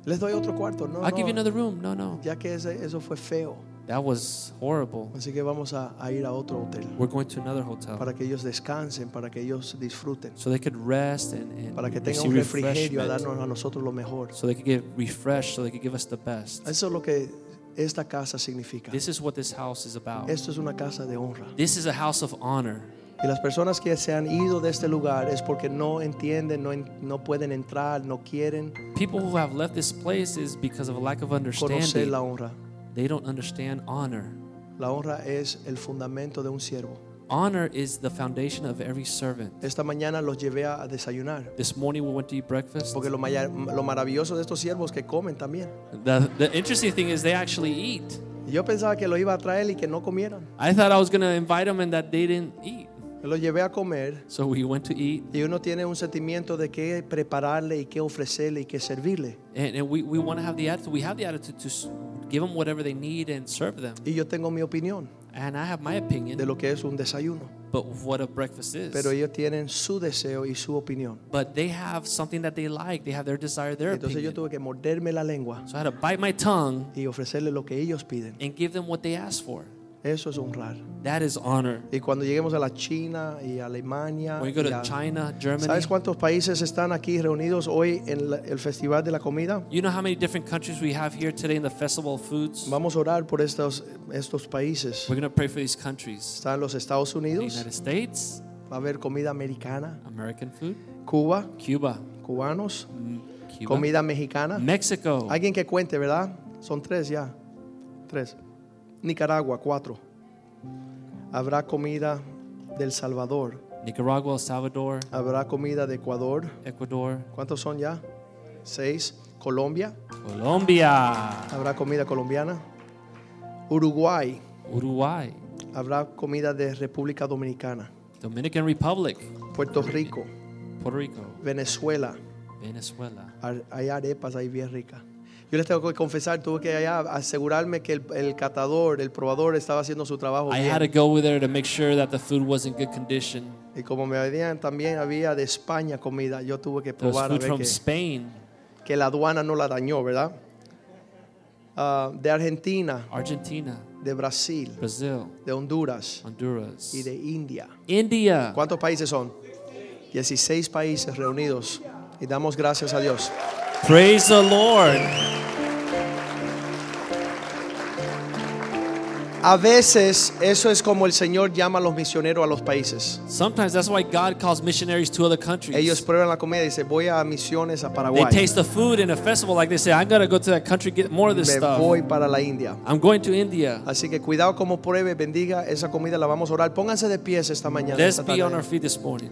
Les doy otro cuarto. No, I'll give you another room. No, no. Ya que ese- eso fue feo. That was horrible. Así que vamos a, a ir a otro hotel We're going to another hotel para que ellos descansen, para que ellos disfruten, so they could rest and, and para que tengan un refrigerio a darnos a nosotros lo mejor. So they could get refreshed, so they could give us the best. Eso es lo que esta casa significa. This is what this house is about. Esto es una casa de honra. This is a house of honor. Y las personas que se han ido de este lugar es porque no entienden, no, no pueden entrar, no quieren People who have left this place is because of a lack of conocer understanding. la honra. They don't understand honor. La honra es el fundamento de un siervo. Honor is the foundation of every servant. Esta mañana los llevé a desayunar. This morning we went to eat breakfast. Porque lo, lo maravilloso de estos siervos que comen también. The, the interesting thing is they actually eat. Yo pensaba que lo iba a traer y que no comieran. I thought I was going to invite them and that they didn't eat. Los llevé a comer So we went to eat y uno tiene un sentimiento de qué prepararle y qué ofrecerle y qué servirle. and, and we, we want to have the attitude. We have the attitude to give them whatever they need and serve them. Y yo tengo mi opinión And I have my opinion, de lo que es un desayuno. but what a breakfast is. Pero ellos tienen su deseo y su opinión. but they have something that they like. They have their desire, their Entonces yo tuve que morderme la lengua So I had to bite my tongue y ofrecerle lo que ellos piden. and give them what they ask for. Eso es honrar. That is honor. Y cuando lleguemos a la China y a Alemania, When we go to a- China, Germany, ¿sabes cuántos países están aquí reunidos hoy en la- el Festival de la Comida? you know how many different countries we have here today in the Festival of Foods? Vamos a orar por estos, estos países. We're going to pray for these countries. Están los Estados The Unidos, United States, va a haber comida americana, American food, Cuba, Cuba, cubanos, mm, Cuba, comida mexicana. Mexico, Alguien que cuente, ¿verdad? Son tres ya. Tres. Nicaragua, cuatro. Habrá comida del Salvador. Nicaragua, El Salvador, Habrá comida de Ecuador. Ecuador, ¿Cuántos son ya? Seis. Colombia. Colombia, Habrá comida colombiana. Uruguay. Uruguay, Habrá comida de República Dominicana. Dominican Republic, Puerto Rico. Puerto Rico, Venezuela. Venezuela. Hay arepas ahí bien ricas. Yo les tengo que confesar, tuve que allá asegurarme que el, el catador, el probador estaba haciendo su trabajo I had to go there to make sure that the food was in good condition. Y como me habían, también había de España comida, yo tuve que There was probar a food ver from que, Spain, que la aduana no la dañó, ¿verdad? Ah, de Argentina, Argentina, de Brasil, Brazil, de Honduras Honduras, y de India. India. ¿Cuántos países son? 16 países reunidos. Y damos gracias a Dios. Praise the Lord. A veces eso es como el Señor llama a los misioneros a los países. Sometimes that's why God calls missionaries to other countries. Ellos prueban la comida y dicen, voy a misiones a They Paraguay. taste the food in a festival like they say, I'm going to go to that country, get more of this Me stuff. voy para la India. I'm going to India. Así que cuidado como pruebe, bendiga esa comida, la vamos a orar. Pónganse de pies esta mañana. Let's esta be on our feet this morning.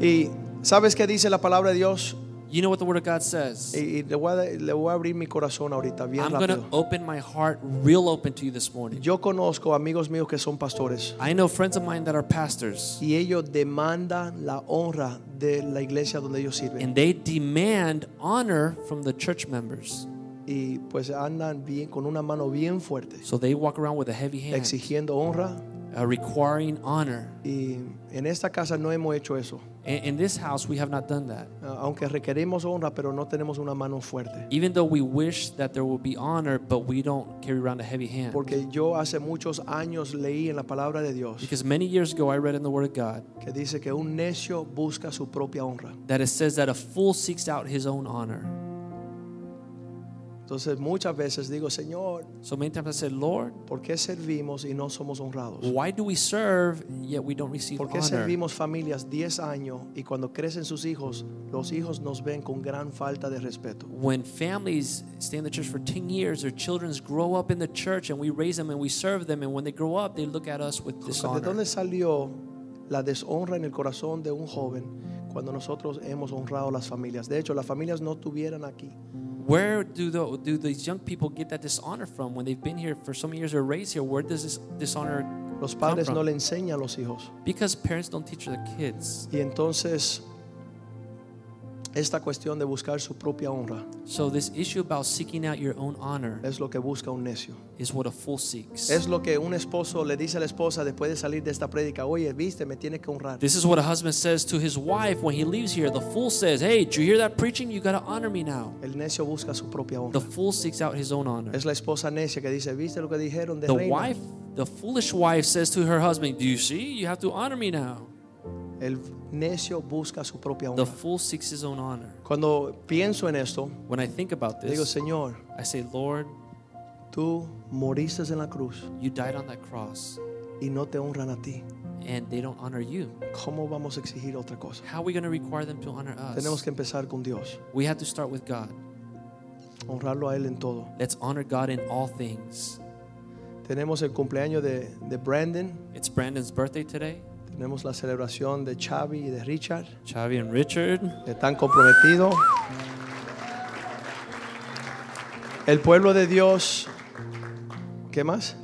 Y ¿sabes qué dice la palabra de Dios? You know what the Word of God says? Y, y le, voy a, le voy a abrir mi corazón ahorita, bien I'm going to rápido. open my heart real open to you this morning. Yo conozco amigos míos que son pastores I know friends of mine that are pastors, y ellos demandan la honra de la iglesia donde ellos sirven. and they demand honor from the church members. Y pues andan bien con una mano bien fuerte, So they walk around with a heavy hand, exigiendo honra. Uh, requiring honor. Y en esta casa no hemos hecho eso. In, in this house, we have not done that. Ah, Aunque requerimos honra, pero no tenemos una mano fuerte. Even though we wish that there will be honor, but we don't carry around a heavy hand. Porque yo hace muchos años leí en la palabra de Dios Because many years ago, I read in the Word of God que dice que un necio busca su propia honra. that it says that a fool seeks out his own honor. Entonces muchas veces digo, Señor, So many times I said, Lord, ¿por qué servimos y no somos honrados? why do we serve and yet we don't receive ¿Por qué honor? servimos familias 10 años y cuando crecen sus hijos, los hijos nos ven con gran falta de respeto? When families stay in the church for 10 years, their children grow up in the church and we raise them and we serve them, and when they grow up, they look at us with ¿De dishonor. dónde salió la deshonra en el corazón de un joven cuando nosotros hemos honrado las familias? De hecho, las familias no tuvieran aquí. Where do, the, do these young people get that dishonor from when they've been here for so many years or raised here? Where does this dishonor Los come padres from? no le enseñan a los hijos. Because parents don't teach their kids. Y entonces Esta cuestión de buscar su propia honra So this issue about seeking out your own honor es lo que busca un necio. is what a fool seeks. Es lo que un esposo le dice a la esposa después de salir de esta prédica, oye, viste, me tienes que honrar. This is what a husband says to his wife when he leaves here. The fool says, "Hey, did you hear that preaching? You got to honor me now." El necio busca su propia honra. The fool seeks out his own honor. Es la esposa necia que dice, viste lo que dijeron de The reina?" wife, the foolish wife says to her husband, "Do you see? You have to honor me now." El necio busca su propia The honra. fool seeks his own honor. Cuando pienso en esto, When I think about digo, this, Señor, I say, "Lord, tú moriste en la cruz you died on that cross y no te honran a ti. and they don't honor you. ¿Cómo vamos a exigir otra cosa? How are we going to require them to honor Tenemos us?" que empezar con Dios, We have to start with God. honrarlo a Él en todo. Let's honor God in all things. Tenemos el cumpleaños de, de Brandon, It's Brandon's birthday today. Tenemos la celebración de Xavi y de Richard, Chavi and Richard. que están comprometidos. El pueblo de Dios, ¿qué más?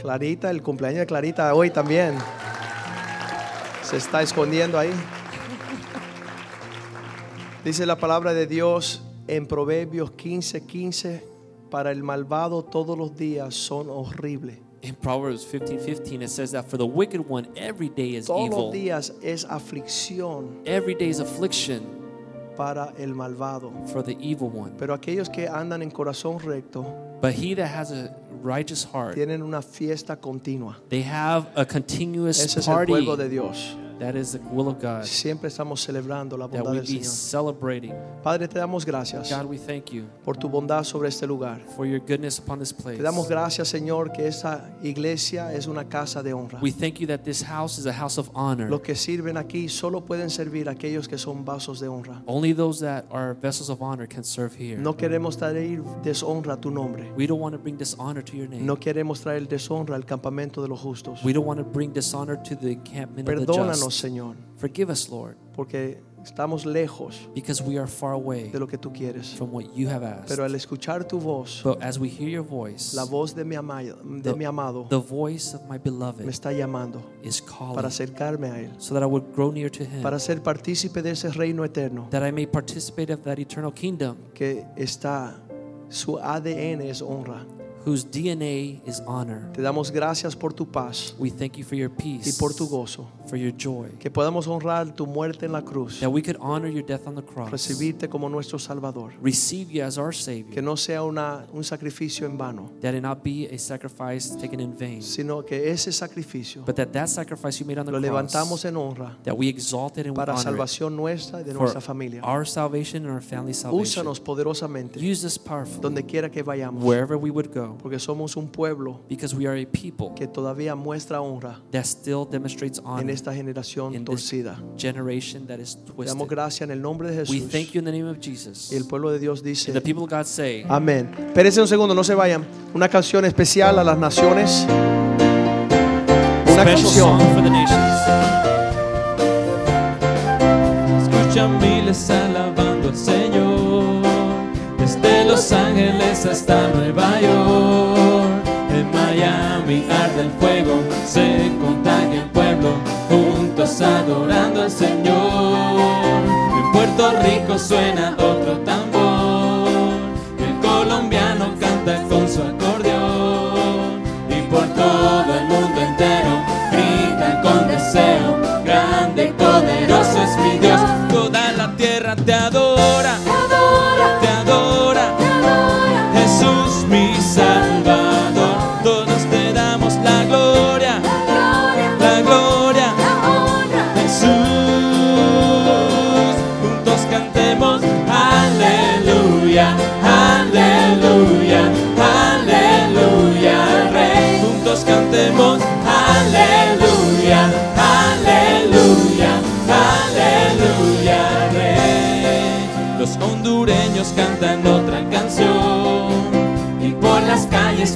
Clarita, el cumpleaños de Clarita hoy también. Se está escondiendo ahí. Dice la palabra de Dios en Proverbios 15:15, 15, para el malvado todos los días son horribles. In Proverbs 15 15, it says that for the wicked one, every day is Todos los evil. días es aflicción Every day is affliction para el malvado. for the evil one. Pero aquellos que andan en corazón recto But he that has a righteous heart, tienen una fiesta continua. they have a continuous Ese es el party. pueblo de Dios. That is the will of God. Siempre estamos celebrando la bondad we del be Señor. celebrating. Padre, te damos gracias God, we thank you por tu bondad sobre este lugar. for your goodness upon this place. Te damos gracias, Señor, que esta iglesia es una casa de honra. We thank you that this house is a house of honor. Los que sirven aquí solo pueden servir a aquellos que son vasos de honra. Only those that are vessels of honor can serve here. No queremos traer deshonra a tu nombre. We don't want to bring dishonor to your name. No queremos traer deshonra al campamento de los justos. We don't want to bring dishonor to the encampment of the Perdónanos. Señor, Forgive us, Lord, porque estamos lejos because we are far away de lo que tú quieres. from what you have asked. Pero al escuchar tu voz, But as we hear your voice, la voz de mi amado, de The- mi amado the voice of my me beloved está llamando is calling para acercarme a Él, so that I would grow near to him, para ser partícipe de ese reino eterno that I may participate of that eternal kingdom que está, su ADN es honra. Whose DNA is honor. Te damos gracias por tu paz We thank you for your y peace, por tu gozo. for your joy, Que podamos honrar tu muerte en la cruz, that we could honor your death on the cross, recibirte como nuestro Salvador. receive you as our Que Savior, no sea una, un sacrificio en vano, that it not be a sacrifice taken in vain, sino que ese sacrificio but that that sacrifice you made on the lo levantamos cross, en honra that we exalt it and we para honor it salvación nuestra y de nuestra familia. our salvation and our family salvation. Úsanos poderosamente Use this powerfully donde quiera que vayamos, wherever we would go, porque somos un pueblo because we are a people que todavía muestra honra that still demonstrates en honor esta generación in this torcida. generation that is Te damos twisted. gracias en el nombre de We Jesús. thank you in the name of Jesus. Y el pueblo de Dios And the dice, people of God say, amén. Espérense un segundo, no se vayan. Una canción especial a las naciones. Una special song canción. for the nations. Escucha miles alabando al Señor, Los Ángeles hasta Nueva York. En Miami arde el fuego, se contagia el pueblo, juntos adorando al Señor. En Puerto Rico suena otro tambor, el colombiano canta con su acordeón y por todo el mundo entero gritan con deseo, grande y poderoso es mi Dios, toda la tierra te adora,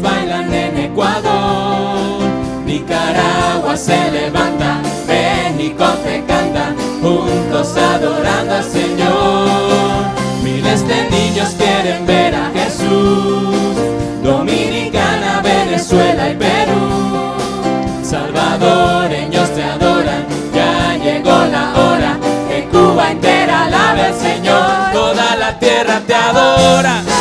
bailan en Ecuador, Nicaragua se levanta, México te canta, juntos adorando al Señor. Miles de niños quieren ver a Jesús, Dominicana, Venezuela y Perú, Salvador, salvadoreños te adoran, ya llegó la hora, que Cuba entera alabe al Señor, toda la tierra te adora.